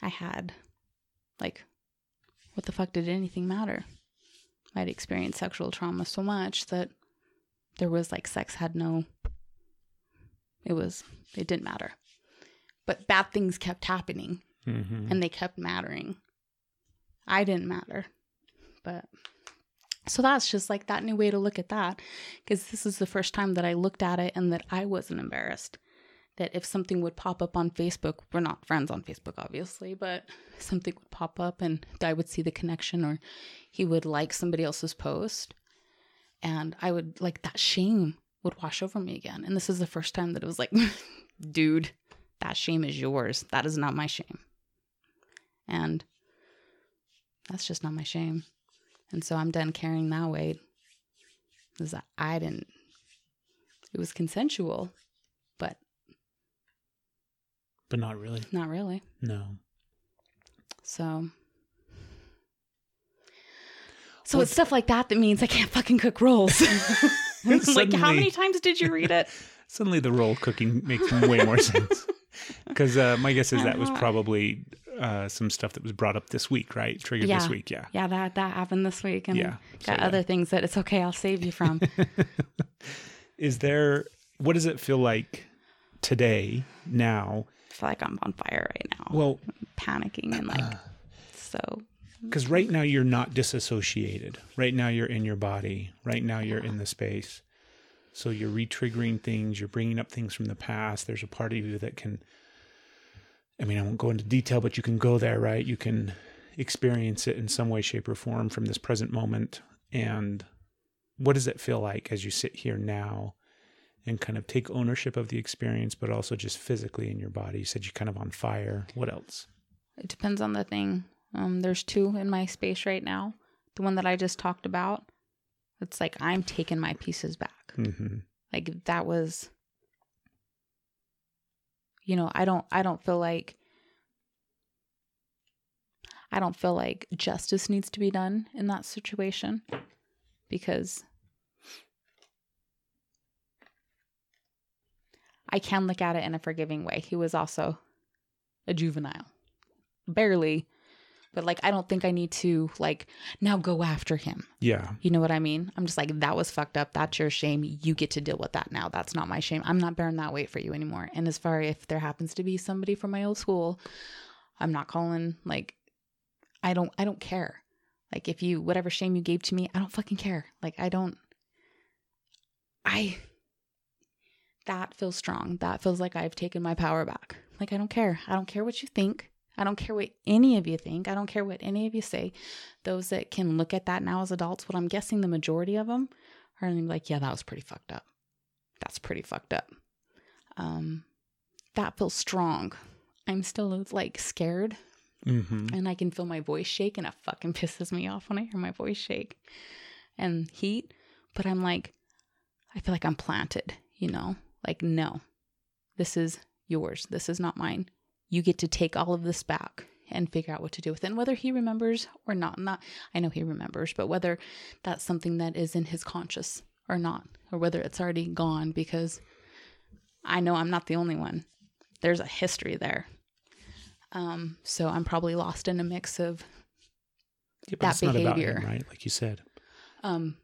I had, like, what the fuck did anything matter? I'd experienced sexual trauma so much that there was, like, sex had no, it was, it didn't matter. But bad things kept happening hmm and they kept mattering. I didn't matter. But so that's just like that new way to look at that because this is the first time that I looked at it and that I wasn't embarrassed. That if something would pop up on Facebook, we're not friends on Facebook, obviously, but something would pop up and I would see the connection or he would like somebody else's post and I would like that shame would wash over me again. And this is the first time that it was like, dude, that shame is yours. That is not my shame. And that's just not my shame. And so I'm done carrying that weight. Because I didn't, it was consensual, but But not really. not really. No. So, so it's stuff like that that means I can't fucking cook rolls. like, how many times did you read it? Suddenly the roll cooking makes way more sense. Because uh, my guess is that was probably uh, some stuff that was brought up this week, right? Triggered this week, yeah. Yeah, that that happened this week, and Yeah, so got yeah. other things that it's okay. I'll save you from. Is there, what does it feel like today, now? I feel like I'm on fire right now. Well, panicking and like so. because right now you're not disassociated. Right now you're in your body. Right now you're in the space. So you're re-triggering things. You're bringing up things from the past. There's a part of you that can. I mean, I won't go into detail, but you can go there, right? You can experience it in some way, shape, or form from this present moment. And what does it feel like as you sit here now and kind of take ownership of the experience, but also just physically in your body? You said you're kind of on fire. What else? It depends on the thing. Um, there's two in my space right now. The one that I just talked about. It's like I'm taking my pieces back. hmm Like that was. You know, I don't. I don't feel like. I don't feel like justice needs to be done in that situation, because. I can look at it in a forgiving way. He was also a juvenile. Barely. But like I don't think I need to like now go after him. Yeah. You know what I mean? I'm just like that was fucked up. That's your shame. You get to deal with that now. That's not my shame. I'm not bearing that weight for you anymore. And as far as if there happens to be somebody from my old school, I'm not calling like I don't I don't care. Like if you whatever shame you gave to me, I don't fucking care. Like I don't I that feels strong. That feels like I've taken my power back. Like I don't care. I don't care what you think. I don't care what any of you think. I don't care what any of you say. Those that can look at that now as adults, what I'm guessing the majority of them are gonna be like, yeah, that was pretty fucked up. That's pretty fucked up. Um, that feels strong. I'm still like scared hmm and I can feel my voice shake, and it fucking pisses me off when I hear my voice shake and heat. But I'm like, I feel like I'm planted, you know? Like, no, this is yours. This is not mine. You get to take all of this back and figure out what to do with it. And whether he remembers or not, not I know he remembers, but whether that's something that is in his conscious or not, or whether it's already gone, because I know I'm not the only one. There's a history there. Um, so I'm probably lost in a mix of Yeah, That about him, behavior. right? Like you said. um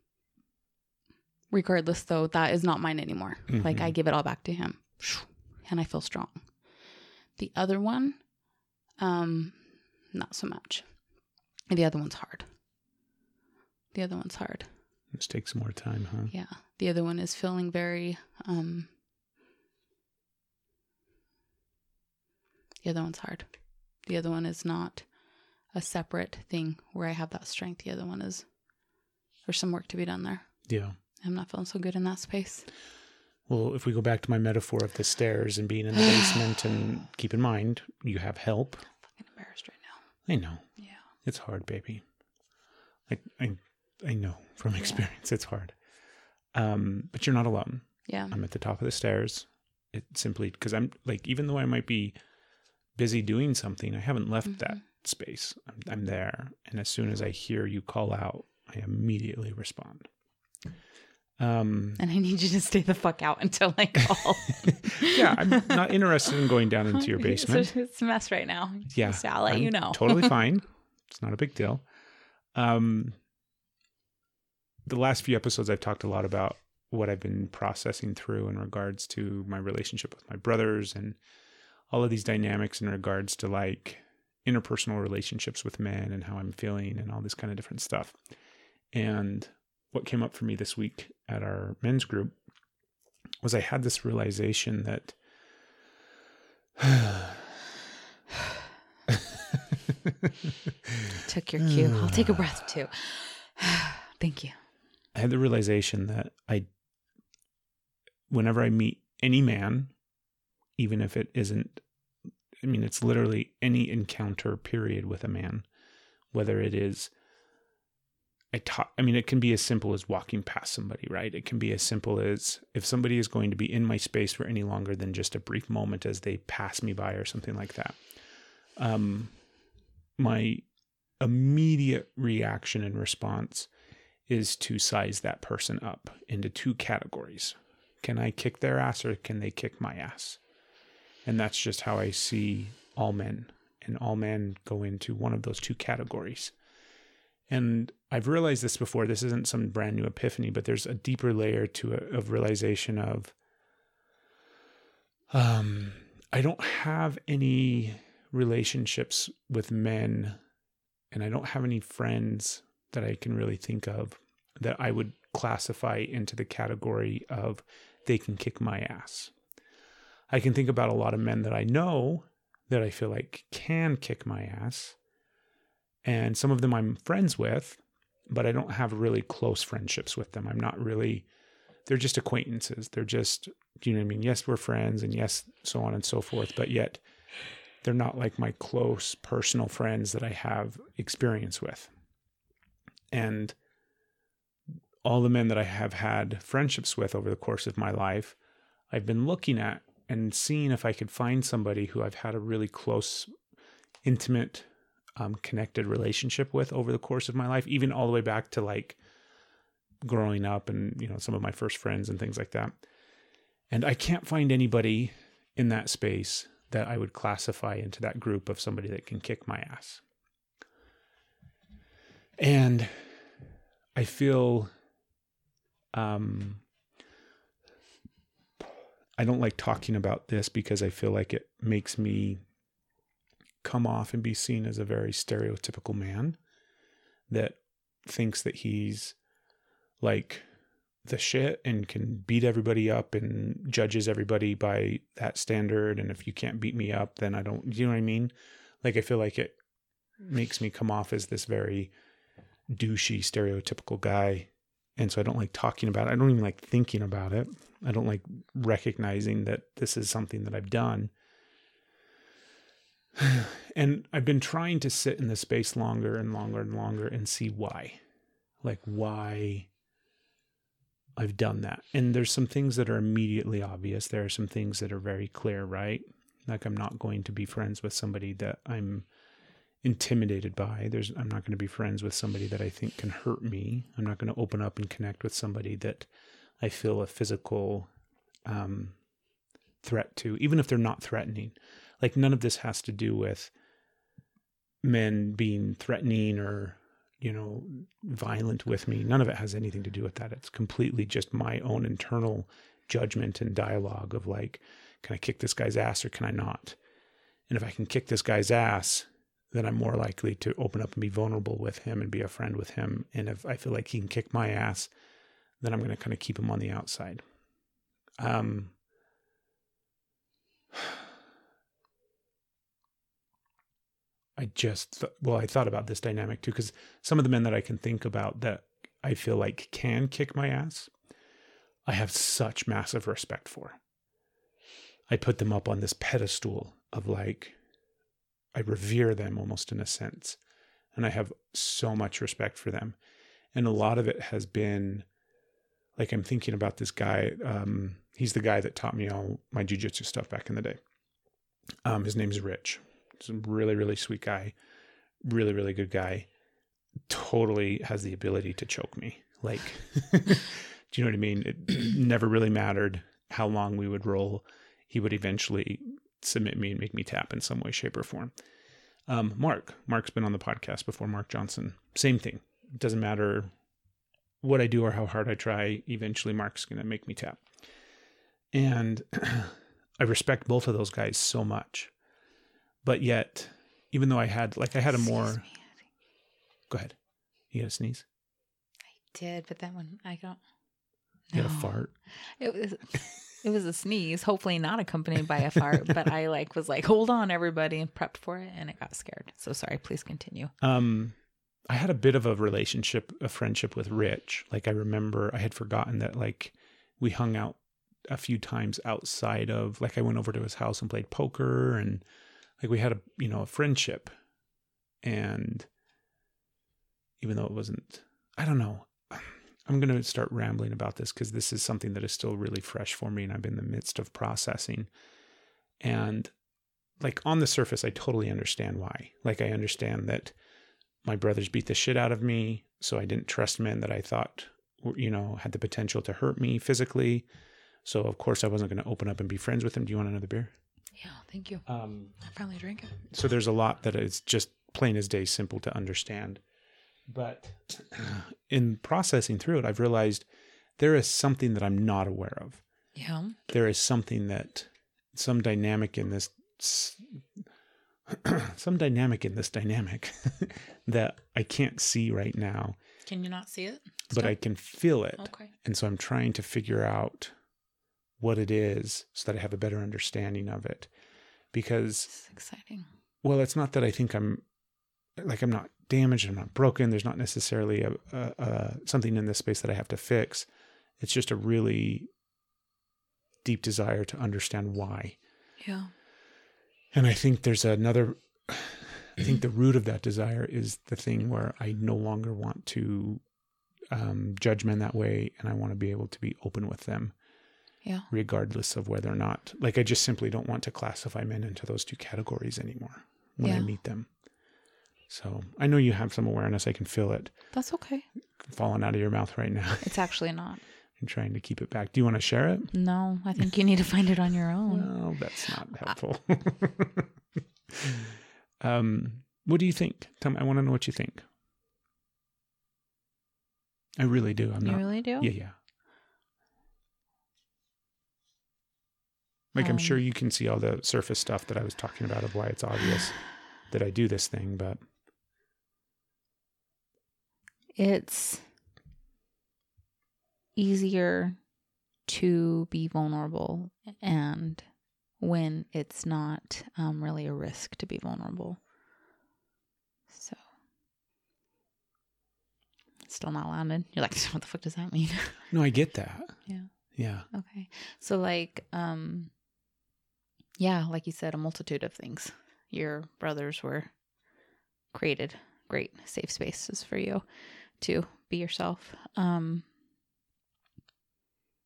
regardless though that is not mine anymore like i give it all back to him and i feel strong the other one um not so much. The other one's hard. The other one's hard. This takes more time, huh? yeah. The other one is feeling very um the other one's hard. The other one is not a separate thing where i have that strength. The other one is there's some work to be done there. Yeah. i'm not feeling so good in that space Well, if we go back to my metaphor of the stairs and being in the basement, and keep in mind, you have help. I'm fucking embarrassed right now I know yeah it's hard, baby. Like I, I know from experience, it's hard. Um, but you're not alone. yeah I'm at the top of the stairs. It simply because I'm like, even though I might be busy doing something, I haven't left that space. I'm, I'm there, and as soon as I hear you call out, I immediately respond. Um, and i need you to stay the fuck out until i call yeah, I'm not interested in going down into your basement. it's, it's a mess right now yeah, Just i'll let I'm you know totally fine. It's not a big deal. Um, the last few episodes, I've talked a lot about what I've been processing through in regards to my relationship with my brothers and all of these dynamics in regards to like interpersonal relationships with men and how I'm feeling and all this kind of different stuff. And what came up for me this week at our men's group was I had this realization that took your cue. I'll take a breath too. Thank you. I had the realization that I, whenever I meet any man, even if it isn't, I mean, it's literally any encounter period with a man, whether it is, I talk, I mean, it can be as simple as walking past somebody, right? It can be as simple as if somebody is going to be in my space for any longer than just a brief moment as they pass me by or something like that. Um, my immediate reaction and response is to size that person up into two categories. Can I kick their ass or can they kick my ass? And that's just how I see all men. And all men go into one of those two categories. And I've realized this before. This isn't some brand new epiphany, but there's a deeper layer to it of realization of um I don't have any relationships with men and I don't have any friends that I can really think of that I would classify into the category of they can kick my ass. I can think about a lot of men that I know that I feel like can kick my ass. And some of them I'm friends with, but I don't have really close friendships with them. I'm not really, they're just acquaintances. They're just, you know what I mean? Yes, we're friends and yes, so on and so forth. But yet they're not like my close personal friends that I have experience with. And all the men that I have had friendships with over the course of my life, I've been looking at and seeing if I could find somebody who I've had a really close, intimate, um, connected relationship with over the course of my life, even all the way back to like growing up and, you know, some of my first friends and things like that. And I can't find anybody in that space that I would classify into that group of somebody that can kick my ass. And I feel um I don't like talking about this because I feel like it makes me come off and be seen as a very stereotypical man that thinks that he's like the shit and can beat everybody up and judges everybody by that standard and if you can't beat me up then I don't you know what I mean? Like I feel like it makes me come off as this very douchey stereotypical guy and so I don't like talking about it. I don't even like thinking about it. I don't like recognizing that this is something that I've done. And I've been trying to sit in the space longer and longer and longer and see why. Like why I've done that. And there's some things that are immediately obvious. There are some things that are very clear, right? Like I'm not going to be friends with somebody that I'm intimidated by. There's I'm not going to be friends with somebody that I think can hurt me. I'm not going to open up and connect with somebody that I feel a physical um, threat to, even if they're not threatening. Like none of this has to do with men being threatening or you know violent with me. None of it has anything to do with that. It's completely just my own internal judgment and dialogue of like, can I kick this guy's ass or can I not? And if I can kick this guy's ass, then I'm more likely to open up and be vulnerable with him and be a friend with him. And if I feel like he can kick my ass, then I'm going to kind of keep him on the outside. Um, I just, th- well, I thought about this dynamic too, because some of the men that I can think about that I feel like can kick my ass, I have such massive respect for. I put them up on this pedestal of like, I revere them almost in a sense. And I have so much respect for them. And a lot of it has been like I'm thinking about this guy. Um, he's the guy that taught me all my jujitsu stuff back in the day. Um, his name's Rich. A really, really sweet guy. Really, really good guy. Totally has the ability to choke me. Like, do you know what I mean? It never really mattered how long we would roll. He would eventually submit me and make me tap in some way, shape, or form. Um, Mark, Mark's been on the podcast before. Mark Johnson, same thing. It doesn't matter what I do or how hard I try. Eventually, Mark's going to make me tap. And I respect both of those guys so much, but yet, even though I had like I had a more. Go ahead. You got a sneeze. I did, but that one I don't. You got a No. fart. It was it was a sneeze, hopefully not accompanied by a fart, but I like was like, hold on everybody and prepped for it and it got scared. So sorry, please continue. Um, I had a bit of a relationship, a friendship with Rich. Like I remember, I had forgotten that like we hung out a few times outside of like I went over to his house and played poker and like we had a you know a friendship. And even though it wasn't I don't know. I'm going to start rambling about this because this is something that is still really fresh for me and I'm in the midst of processing. And like on the surface I totally understand why. Like I understand that my brothers beat the shit out of me so I didn't trust men that I thought you know had the potential to hurt me physically. So of course I wasn't going to open up and be friends with them. Do you want another beer? Yeah, thank you. Um, I finally drank it. so there's a lot that is just plain as day simple to understand. But in processing through it, I've realized there is something that I'm not aware of. Yeah. There is something that some dynamic in this some dynamic in this dynamic that I can't see right now, Can you not see it? but I can feel it. Okay. And so I'm trying to figure out what it is so that I have a better understanding of it. Because, exciting. well, it's not that I think I'm like I'm not damaged, I'm not broken. There's not necessarily a, a, a something in this space that I have to fix. It's just a really deep desire to understand why. Yeah. And I think there's another, I think the root of that desire is the thing where I no longer want to um, judge men that way and I want to be able to be open with them. Yeah. regardless of whether or not like i just simply don't want to classify men into those two categories anymore when i meet them. So i know you have some awareness. I can feel it That's okay. falling out of your mouth right now. It's actually not. i'm trying to keep it back. Do you want to share it? No, I think you need to find it on your own. well that's not helpful. Um what do you think? Tell me i want to know what you think. I really do. I'm you not really do? yeah yeah like i'm sure Um, you can see all the surface stuff that i was talking about of why it's obvious that i do this thing but It's easier to be vulnerable and when it's not um, really a risk to be vulnerable. So, still not landed. You're like, what the fuck does that mean? no i get that Yeah. yeah Okay. So like um yeah, like you said a multitude of things. Your brothers were created great safe spaces for you to be yourself. Um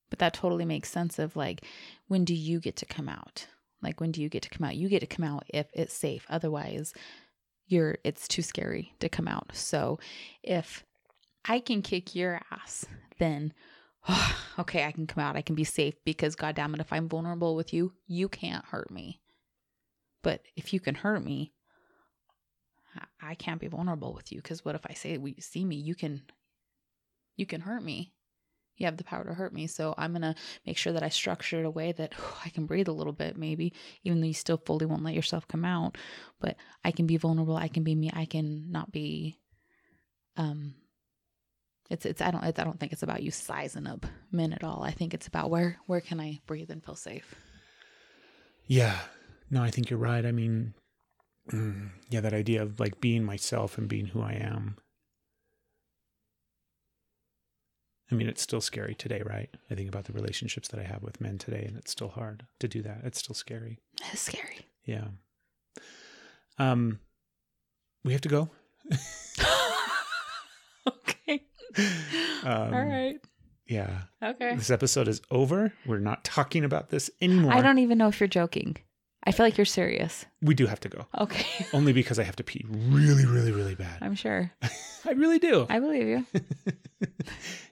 but that totally makes sense of like when do you get to come out? Like when do you get to come out? You get to come out if it's safe. Otherwise, you're it's too scary to come out. So if I can kick your ass, then okay, I can come out. I can be safe because God damn it, if I'm vulnerable with you, you can't hurt me. But if you can hurt me, I- can't be vulnerable with you because what if I say we see me, you can you can hurt me. You have the power to hurt me. So I'm gonna make sure that I structure it a way that I can breathe a little bit, maybe, even though you still fully won't let yourself come out. But I can be vulnerable. I can be me. I can not be um it's it's I don't it's, I don't think it's about you sizing up men at all. I think it's about where where can I breathe and feel safe. yeah no i think you're right i mean mm, yeah that idea of like being myself and being who i am I mean, it's still scary today, right? I think about the relationships that I have with men today, and it's still hard to do that. It's still scary. It's scary. Yeah. Um, we have to go. Um, all right. Yeah. Okay. This episode is over. We're not talking about this anymore. I don't even know if you're joking. I feel like you're serious. We do have to go. Okay. Only because I have to pee really, really, really bad. I'm sure. I really do. I believe you.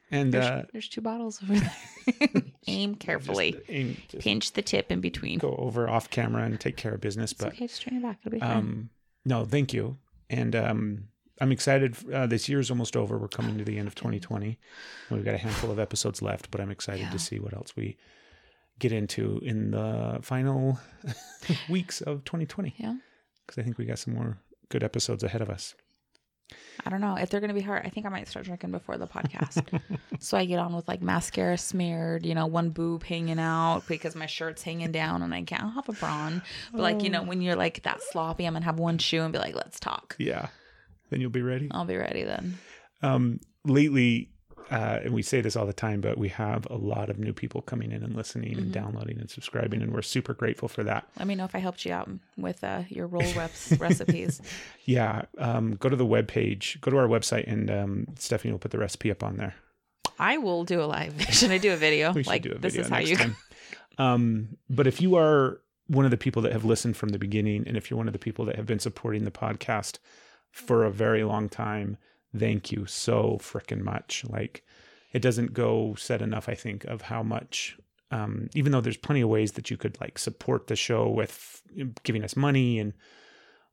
and There's, uh, there's two bottles over there. Aim carefully. just, aim- just Pinch the tip in between. go over off camera and take care of business. It's But okay. Just turn your back. It'll be fine. um, no, thank you. And um, I'm excited. Uh, this year is almost over. We're coming to the end of 2020. We've got a handful of episodes left, but I'm excited Yeah. to see what else we get into in the final weeks of 2020. Yeah. Because I think we got some more good episodes ahead of us. I don't know if they're gonna be hard. I think I might start drinking before the podcast, so I get on with like mascara smeared, you know, one boob hanging out because my shirt's hanging down and I can't have a bra on. But like you know, when you're like that sloppy, I'm gonna have one shoe and be like, "Let's talk." Yeah. Then you'll be ready. I'll be ready then. Um, lately, uh, and we say this all the time, but we have a lot of new people coming in and listening and Mhm. downloading and subscribing, and we're super grateful for that. Let me know if I helped you out with uh, your roll reps recipes. Yeah, um, go to the web page, go to our website, and um, Stephanie will put the recipe up on there. I will do a live. Should I do a video? We should like do a this video is how you. time. Um, but if you are one of the people that have listened from the beginning, and if you're one of the people that have been supporting the podcast for a very long time, thank you so freaking much. Like, it doesn't go said enough, I think, of how much. Um, even though there's plenty of ways that you could like support the show with giving us money, and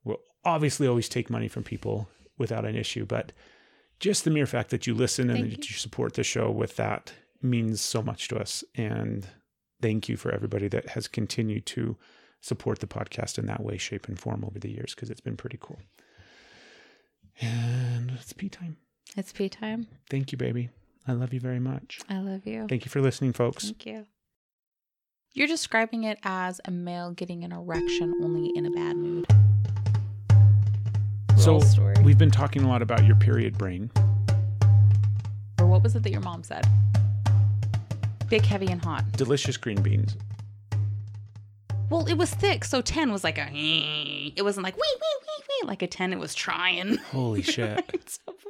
we'll obviously always take money from people without an issue, but just the mere fact that you listen and Thank that you. you support the show with that means so much to us. And thank you for everybody that has continued to support the podcast in that way, shape, and form over the years because it's been pretty cool. And it's pee time. It's pee time. Thank you, baby. I love you very much. I love you. Thank you for listening, folks. Thank you. You're describing it as a male getting an erection only in a bad mood. So story. we've been talking a lot about your period brain. Or what was it that your mom said? Big, heavy, and hot. Delicious green beans. Well, it was thick, so 10 was like a. It wasn't like wee, wee, wee, wee. Like a 10, it was trying. Holy shit. so